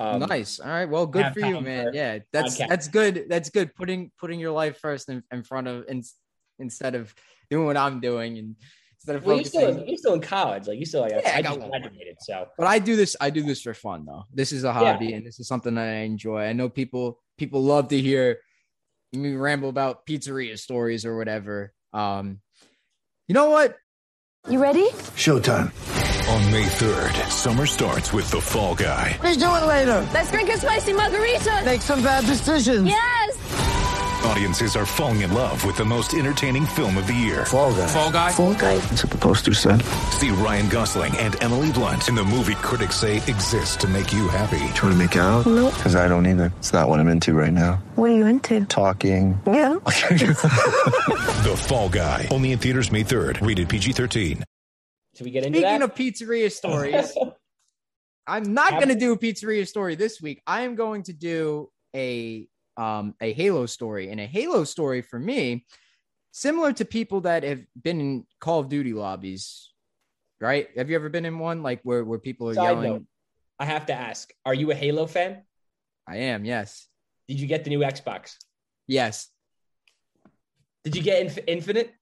um, nice. All right. Well, good for you, man. for Yeah, that's podcast. that's good. That's good. Putting putting your life first in, in front of in, instead of doing what I'm doing and instead of Well, you're focusing. still you're still in college, like you still like Yeah, I I got just one. graduated, so but I do this. I do this for fun, though. This is a hobby, and this is something that I enjoy. I know people people love to hear me ramble about pizzeria stories or whatever. Um, you know what? You ready? Showtime. On May 3rd, summer starts with The Fall Guy. Let's do it later. Let's drink a spicy margarita. Make some bad decisions. Yes. Audiences are falling in love with the most entertaining film of the year. Fall guy. Fall guy. Fall guy. That's what the poster said. See Ryan Gosling and Emily Blunt in the movie critics say exists to make you happy. Trying to make it out? Nope. Because I don't either. It's not what I'm into right now. What are you into? Talking. Yeah. The Fall Guy. Only in theaters May 3rd. Rated PG-13. Should we get into Speaking that? of pizzeria stories, I'm not going to do a pizzeria story this week. I am going to do a um a Halo story, and a Halo story for me, similar to people that have been in Call of Duty lobbies. Right? Have you ever been in one like where where people are Side yelling? note, I have to ask: Are you a Halo fan? I am. Yes. Did you get the new Xbox? Yes. Did you get Inf- Infinite?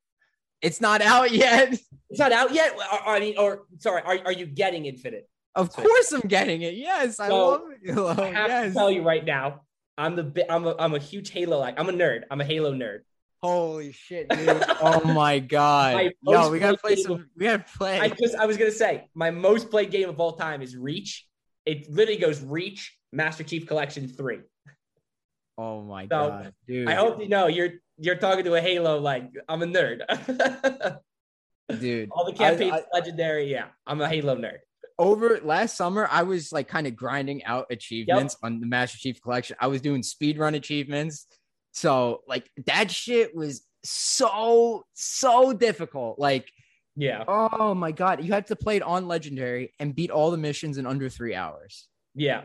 It's not out yet. It's not out yet. I mean, or sorry, are, are you getting Infinite? Of course, I'm getting it. Yes, I So, love Halo. I have yes. to tell you right now, I'm the I'm a I'm a huge Halo like I'm a nerd. I'm a Halo nerd. Holy shit, dude! oh my god! My Yo, we gotta play played some. We gotta play. I just I was gonna say my most played game of all time is Reach. It literally goes Reach, Master Chief Collection three. oh my So, god, dude! I hope you know you're you're talking to a Halo like I'm a nerd. dude. all the I- campaigns I- legendary. Yeah, I'm a Halo nerd. Over last summer, I was like kind of grinding out achievements on the Master Chief Collection. I was doing speed run achievements, so like that shit was so so difficult. Like, Yeah, oh my god, you had to play it on Legendary and beat all the missions in under three hours. yeah.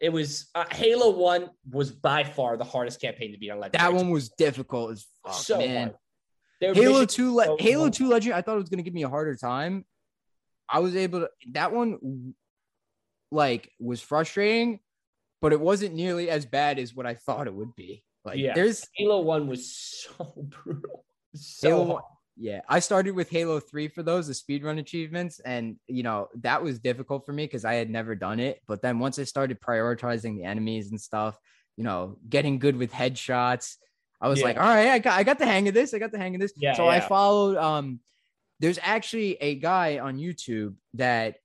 It was uh, Halo One was by far the hardest campaign to beat on legendary. That one was difficult as fuck, so man. hard. Halo two, le- so Halo two Legend. I thought it was gonna give me a harder time. I was able to. That one, like, was frustrating, but it wasn't nearly as bad as what I thought it would be. Like, Yeah. there's Halo One was so brutal. So Halo. Yeah, I started with Halo three for those the speedrun achievements, and you know that was difficult for me because I had never done it. But then once I started prioritizing the enemies and stuff, you know, getting good with headshots, I was Yeah. like, all right, I got I got the hang of this. I got the hang of this. Yeah, so I followed. Um, there's actually a guy on YouTube that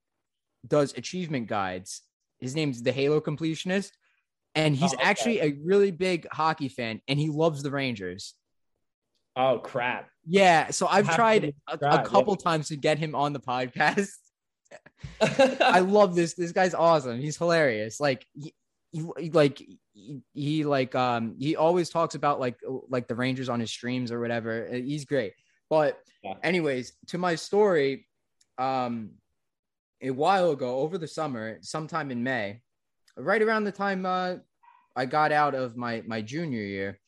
does achievement guides. His name's the Halo Completionist, and he's Oh, okay. actually a really big hockey fan, and he loves the Rangers. Oh crap! Yeah, so I've tried a, a subscribe, yeah. couple times to get him on the podcast. I love this. This guy's awesome. He's hilarious. Like he, he like he, he like um he always talks about like like the Rangers on his streams or whatever. He's great. But Yeah. anyways, to my story, um a while ago over the summer, sometime in May, right around the time uh I got out of my my junior year,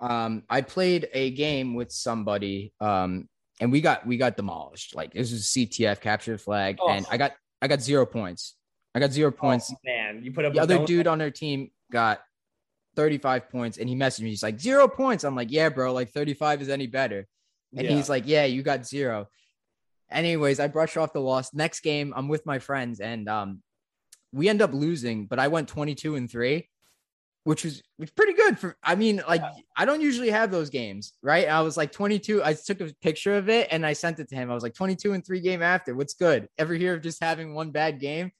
um I played a game with somebody um and we got we got demolished. Like this was CTF capture flag, Oh. and I got I got zero points. I got zero points. Oh, man, you put up the other dude on their team got 35 points, and he messaged me. He's like zero points. I'm like, yeah, bro. Like 35 is any better. And Yeah. he's like, yeah, you got zero. Anyways, I brush off the loss. Next game, I'm with my friends, and um, we end up losing, but I went 22 and three, which was, was pretty good for. I mean, like I don't usually have those games, right? I was like 22. I took a picture of it and I sent it to him. I was like 22 and three game after. What's good? Ever hear of just having one bad game?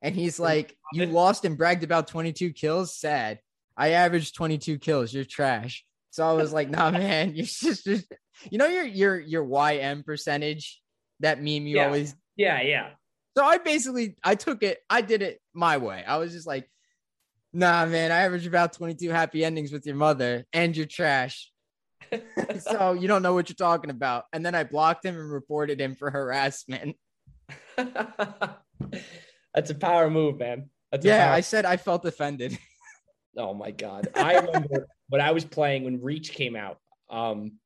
And he's like, you lost and bragged about 22 kills. Sad. I averaged 22 kills. You're trash. So I was like, nah, man, you're just, just you know, your your your YM percentage, that meme you Yeah. always Yeah, yeah. so I basically I took it, I did it my way. I was just like, nah, man, I average about 22 happy endings with your mother and you're trash. so you don't know what you're talking about. And then I blocked him and reported him for harassment. That's a power move, man. That's Yeah, power- I said I felt offended. Oh my god! I remember when I was playing when Reach came out. Um,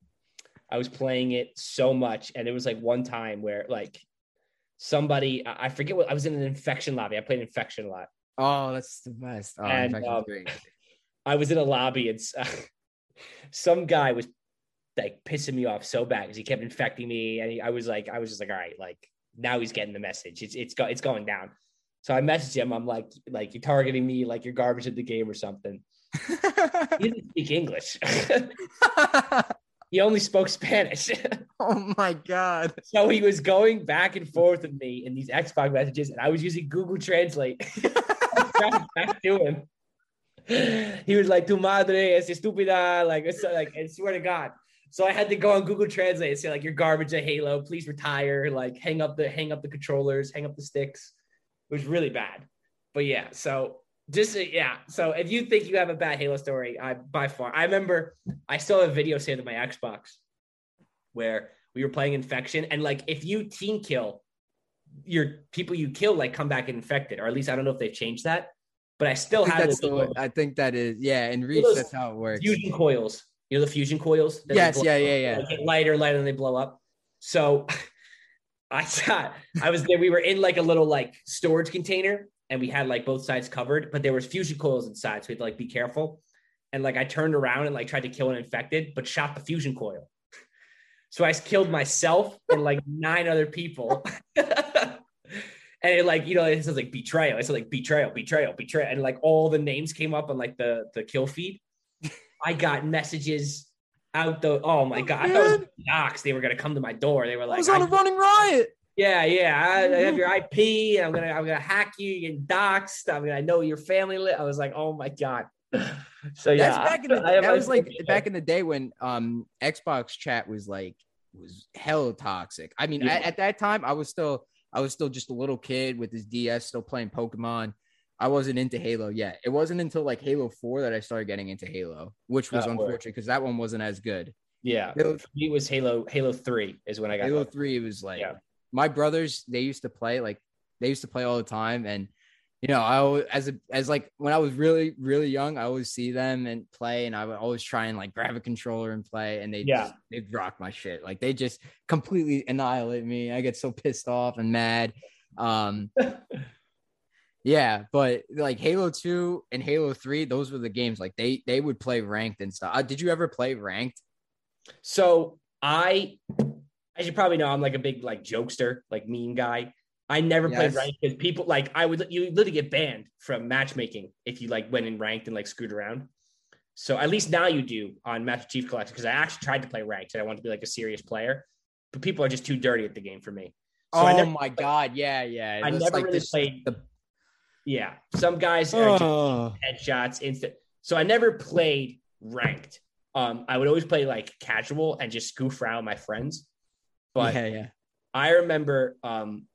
I was playing it so much, and it was like one time where like somebody I forget what I was in an infection lobby. I played infection a lot. Oh, that's the best. Oh, And, um, great. I was in a lobby, and s- some guy was like pissing me off so bad because he kept infecting me, and he, I was like, I was just like, all right, like now he's getting the message. It's it's go, it's going down. So I messaged him. I'm like, like you're targeting me, like you're garbage at the game or something. He didn't speak English. he only spoke Spanish. oh my god. so he was going back and forth with me in these Xbox messages, and I was using Google Translate back to him. he was like, "Tu madre es estúpida," like it's like, I swear to God. So I had to go on Google Translate and say like, "You're garbage at Halo. Please retire. Like, hang up the hang up the controllers, hang up the sticks." It was really bad. But yeah, so just uh, yeah. So if you think you have a bad Halo story, I by far I remember I still have a video saved on my Xbox where we were playing Infection, and like if you team kill, your people you kill like come back infected, or at least I don't know if they've changed that. But I still I have that's the way, I think that is yeah. and Reach, that's how it works. fusion coils. You know the fusion coils? Yes, yeah, up, yeah, yeah. Lighter, lighter, and they blow up. So I thought I was there. We were in like a little like storage container, and we had like both sides covered, but there was fusion coils inside, so we had to like be careful. And like I turned around and like tried to kill an infected, but shot the fusion coil. So I killed myself and like nine other people. and it like, you know, it says like betrayal. It said like betrayal, betrayal, betrayal. And like all the names came up on like the the kill feed. I got messages out the oh my god. I thought it was docs. They were gonna come to my door. They were I like, was on a I- running riot. yeah, yeah. I, I have your IP. And I'm gonna I'm gonna hack you. You get doxxed. I'm gonna know your family. Li-. I was like, oh my god. So yeah, That's back in the, I that was like my- back in the day when um Xbox chat was like was hell toxic. I mean, Yeah. at, at that time, I was still I was still just a little kid with his DS, still playing Pokemon. I wasn't into Halo yet. It wasn't until like Halo Four that I started getting into Halo, which was unfortunate because that one wasn't as good. yeah. Halo, It was Halo Halo Three is when I got Halo hooked. Three, it was like Yeah. my brothers. They used to play like they used to play all the time, and you know, I always, as a as like when I was really really young, I always see them and play, and I would always try and like grab a controller and play, and they Yeah. just they rock my shit. Like they just completely annihilate me. I get so pissed off and mad. Um, yeah, but like Halo Two and Halo Three, those were the games. Like they they would play ranked and stuff. Uh, did you ever play ranked? So I, as you probably know, I'm like a big like jokester, like mean guy. I never played ranked because people like I would you literally get banned from matchmaking if you like went in ranked and like screwed around. So at least now you do on Master Chief Collection because I actually tried to play ranked and I wanted to be like a serious player, but people are just too dirty at the game for me. So oh never, my god, yeah, yeah. I never like really this- played. the- yeah, some guys are just Oh. headshots instant. So I never played ranked. Um, I would always play like casual and just goof around with my friends. But yeah, yeah. I remember um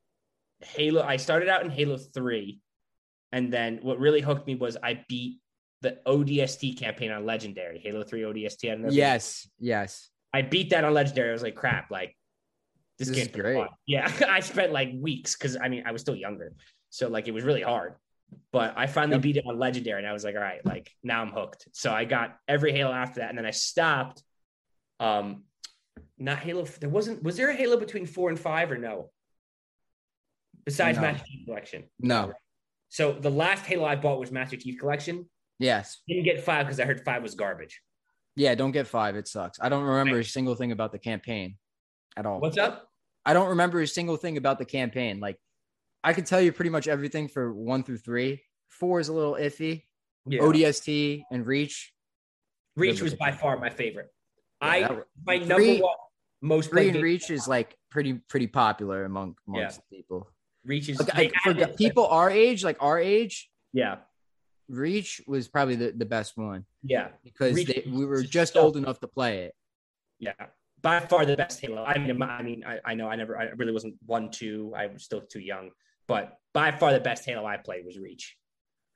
Halo. I started out in Halo 3, and then what really hooked me was I beat the ODST campaign on Legendary, Halo 3 ODST. I don't know you- Yes, yes. I beat that on Legendary. I was like, crap, like this, This is game's great. fun. Yeah. I spent like weeks because I mean I was still younger. So like it was really hard. But I finally Yep. beat it on Legendary and I was like, all right, like now I'm hooked. So I got every Halo after that, and then I stopped. Um not Halo. There wasn't was there a Halo between four and five or no? Besides No. Master Chief Collection. No. So the last Halo I bought was Master Chief Collection. Yes. Didn't get five because I heard five was garbage. Yeah, don't get five. It sucks. I don't remember a single thing about the campaign at all. What's up? I don't remember a single thing about the campaign. Like, I could tell you pretty much everything for one through three. Four is a little iffy. Yeah. ODST and Reach. Reach was by far my favorite. Yeah, I that- my Three- number one most Three and Reach is like pretty pretty popular among amongst people. Reach is Like, for people our age, like our age, Yeah, Reach was probably the, the best one yeah, because they, we were just just so- old enough to play it. yeah. By far the best Halo. I mean, I mean, I, I know I never, I really wasn't one, two. I was still too young, but by far the best Halo I played was Reach.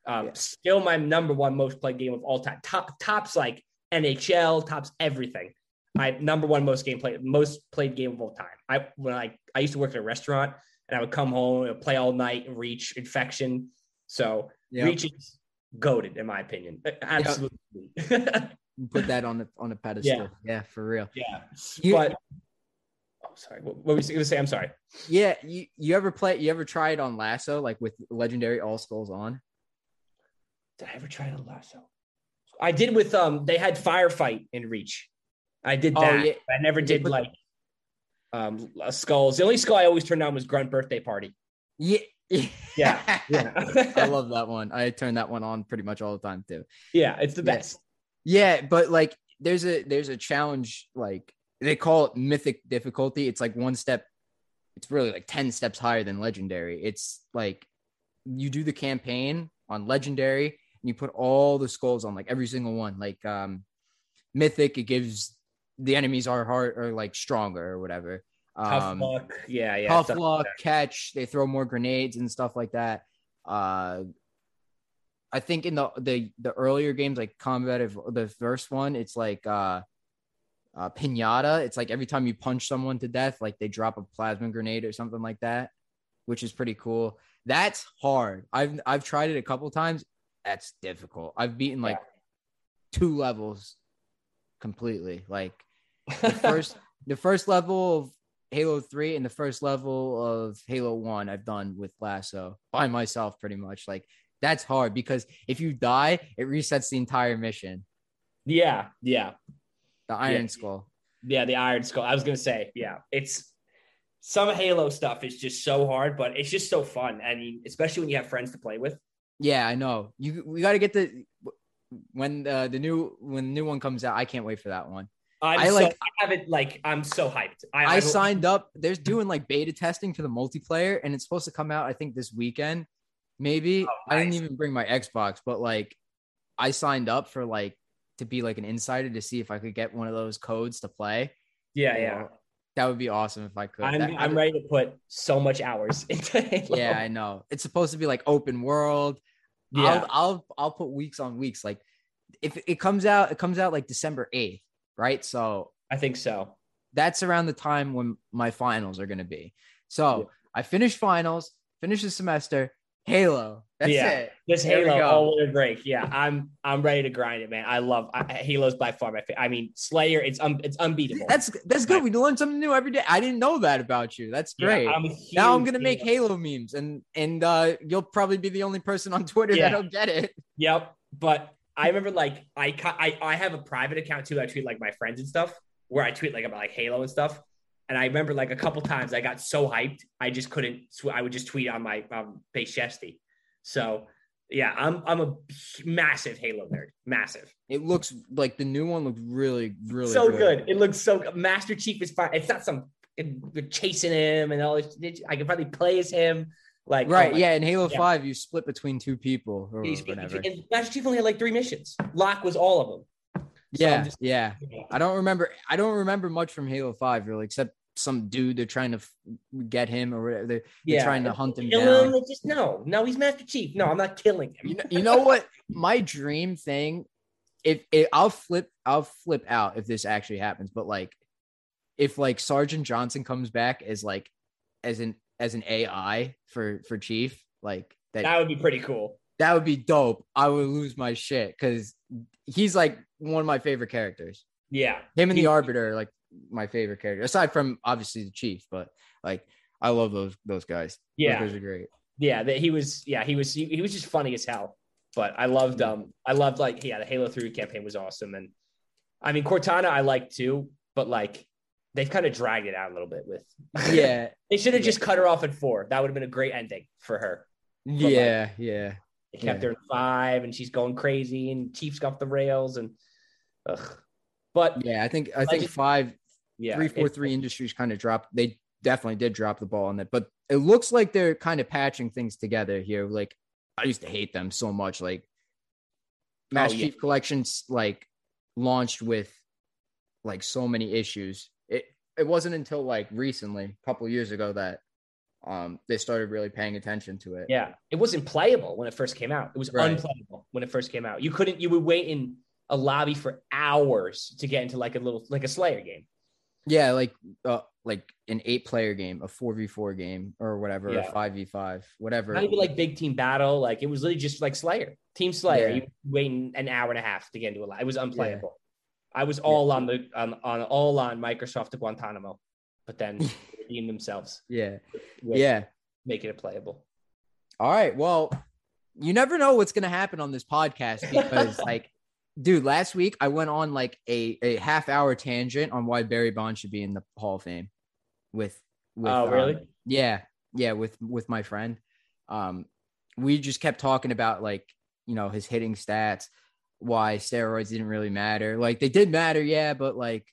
Um, Yeah. Still my number one most played game of all time. Top tops like NHL, tops everything. My number one most game play, most played game of all time. I when I I used to work at a restaurant and I would come home and play all night Reach Infection. So Yeah. Reach is goaded in my opinion. Absolutely. Put that on the on the pedestal. Yeah, for real. yeah. You- but sorry. What, what was you going to say? I'm sorry. Yeah, you, you ever play? You ever try it on Lasso, like with Legendary All Skulls on? Did I ever try to lasso? I did with um. They had firefight in Reach. I did Oh, that. yeah. I never did like um uh, skulls. The only skull I always turned on was Grunt Birthday Party. Yeah, Yeah, yeah. I love that one. I turn that one on pretty much all the time too. Yeah, it's the Yeah. best. Yeah, but like there's a there's a challenge like they call it mythic difficulty. It's like one step. It's really like ten steps higher than legendary. It's like you do the campaign on legendary, and you put all the skulls on like every single one. Like um mythic, it gives the enemies are hard or like stronger or whatever. Tough Um, luck. Yeah, yeah. tough stuff like luck, catch. They throw more grenades and stuff like that. Uh, I think in the the the earlier games, like combat of the first one, it's like uh, uh, pinata. It's like every time you punch someone to death, like they drop a plasma grenade or something like that, which is pretty cool. That's hard. I've I've tried it a couple times. That's difficult. I've beaten like two levels completely. Like the first the first level of Halo 3 and the first level of Halo 1 I've done with Lasso by myself pretty much. Like that's hard because if you die, it resets the entire mission. Yeah, yeah, The Iron Yeah. Skull. yeah. The Iron Skull. I was gonna say, yeah. It's some Halo stuff is just so hard, but it's just so fun. I mean, especially when you have friends to play with. Yeah, I know. You we got to get the when uh, the new when the new one comes out. I can't wait for that one. I'm I so, like- I haven't like I'm so hyped. I, I I signed up. There's doing like beta testing for the multiplayer, and it's supposed to come out. I think this weekend, maybe. I didn't even bring my Xbox, but like, I signed up for like to be like an insider to see if I could get one of those codes to play. Yeah, You yeah. know, that would be awesome if I could. I'm That- I'm ready to put so much hours into Halo. Yeah, I know. It's supposed to be like open world. yeah. I'll I'll I'll put weeks on weeks. Like, if it comes out, it comes out like December eighth, right? So I think so. that's around the time when my finals are going to be. So Yeah. I finished finals, finished the semester, Halo. That's Yeah. it. This There Halo all winter break. Yeah, I'm I'm ready to grind it, man. I love I, Halo's by far my favorite. I mean, Slayer, it's un, it's unbeatable. That's that's good. We learn something new every day. I didn't know that about you. That's Yeah, great. I'm now I'm gonna make Halo- memes, and and uh, you'll probably be the only person on Twitter Yeah. that'll get it. Yep. But I remember like I, I I have a private account too. I tweet like my friends and stuff where I tweet like about like Halo and stuff. And I remember like a couple times I got so hyped I just couldn't. I would just tweet on my um, base chesty. So yeah, I'm I'm a massive Halo nerd. Massive. It looks like the new one looks really really so good. It looks so good. Master Chief is fine. It's not some we're chasing him and all this. I can probably play as him. Like Right, oh yeah. In Halo Yeah. Five, you split between two people or he's- whatever. and Master Chief only had like three missions. Locke was all of them. So Yeah, just- yeah. I don't remember. I don't remember much from Halo Five really, except some dude they're trying to get him or whatever. They're, they're trying to hunt him Kill down. him. Just no, no, he's Master Chief. No, I'm not killing him. You know, you know what? My dream thing, if, if I'll flip, I'll flip out if this actually happens. But like, if like Sergeant Johnson comes back as like as an as an AI for for Chief, like that that would be pretty cool. that would be dope. I would lose my shit because he's like one of my favorite characters. Yeah, Him and He- the Arbiter like my favorite character, aside from obviously the Chief. But like, I love those those guys. Those yeah, guys are great. yeah. That he was. Yeah, he was. He, he was just funny as hell. But I loved. Um, I loved like yeah, the Halo Three campaign was awesome, and I mean Cortana I like too, but like they've kind of dragged it out a little bit with. Yeah, they should have just cut her off at four. That would have been a great ending for her. yeah, yeah. They kept Yeah. her in five, and she's going crazy, and Chief's off the rails, and ugh. But Yeah, I think I think Legend- five yeah, three four three industries kind of dropped. They definitely did drop the ball on that, but it looks like they're kind of patching things together here. Like I used to hate them so much. Like Mass Oh, yeah. Chief Collections like launched with like so many issues. It it wasn't until like recently, a couple years ago, that um they started really paying attention to it. Yeah, it wasn't playable when it first came out. It was Right. unplayable when it first came out. You couldn't. You would wait in a lobby for hours to get into like a little like a Slayer game. Yeah, like uh, like an eight player game, a four v four game, or whatever, Yeah. a five v five, whatever. Not even like big team battle. Like it was literally just like Slayer, Team Slayer. Yeah. You waiting an hour and a half to get into a lobby. It was unplayable. I was all on the on, on all on Microsoft to Guantanamo, but then redeemed themselves. yeah, yeah. making it playable. All right. Well, you never know what's gonna happen on this podcast because, like, dude, last week I went on like a, a half hour tangent on why Barry Bonds should be in the Hall of Fame. With, with Oh, um, really? yeah, yeah. With with my friend, um, we just kept talking about like you know his hitting stats, why steroids didn't really matter. Like they did matter, yeah, but like.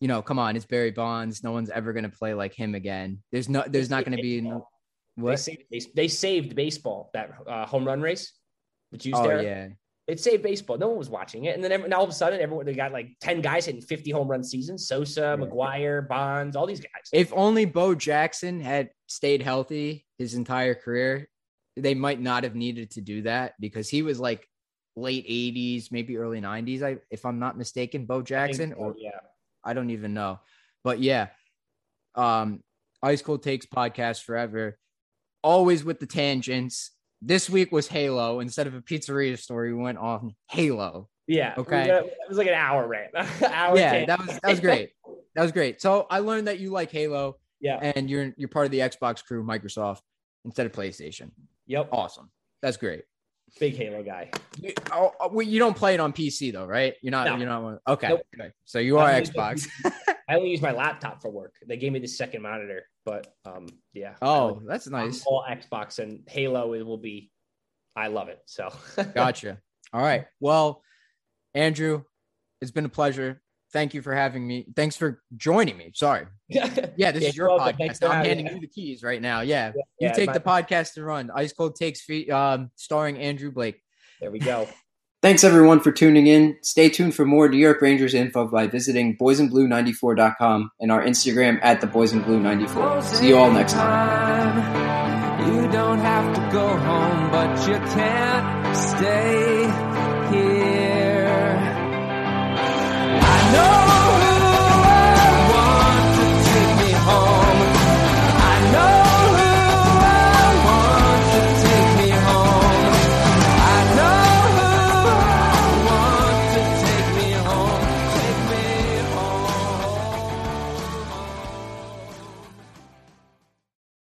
You know, come on, it's Barry Bonds. No one's ever gonna play like him again. There's no, there's not gonna be no, They what? saved, they, they saved baseball that uh, home run race. the Juice Oh yeah. It saved baseball. No one was watching it, and then every, now all of a sudden, everyone they got like ten guys hitting fifty home run seasons. Sosa, McGwire, Bonds, all these guys. If only Bo Jackson had stayed healthy his entire career, they might not have needed to do that because he was like late 80s, maybe early 90s, I if I'm not mistaken, Bo Jackson so, or yeah, I don't even know. But yeah, um, Ice Cold Takes podcast forever. Always with the tangents. This week was Halo. Instead of a pizzeria story, we went on Halo. yeah. Okay. It was like an hour rant. hour yeah, 10. that was that was great. That was great. So I learned that you like Halo yeah. and you're you're part of the Xbox crew, Microsoft, instead of PlayStation. Yep. Awesome. That's great. Big Halo guy. You, oh, oh, well, you don't play it on PC though, right? You're not. No. You're not. Okay. Nope. Good. So you are I Xbox. I only use my laptop for work. They gave me the second monitor, but um, yeah. Oh, that's I'm nice. all Xbox and Halo. It will be. I love it. So Gotcha. All right. Well, Andrew, it's been a pleasure. Thank you for having me. Thanks for joining me. Sorry. Yeah, this Yeah, is your welcome. Podcast. for I'm having handing me. you the keys right now. Yeah. You Yeah, take my- the podcast and run. Ice Cold Takes feet, um, starring Andrew Blake. There we go. Thanks everyone for tuning in. Stay tuned for more New York Rangers info by visiting boysandblue94.com and our Instagram at the boysandblue94. See you all next time. You don't have to go home, but you can't stay here.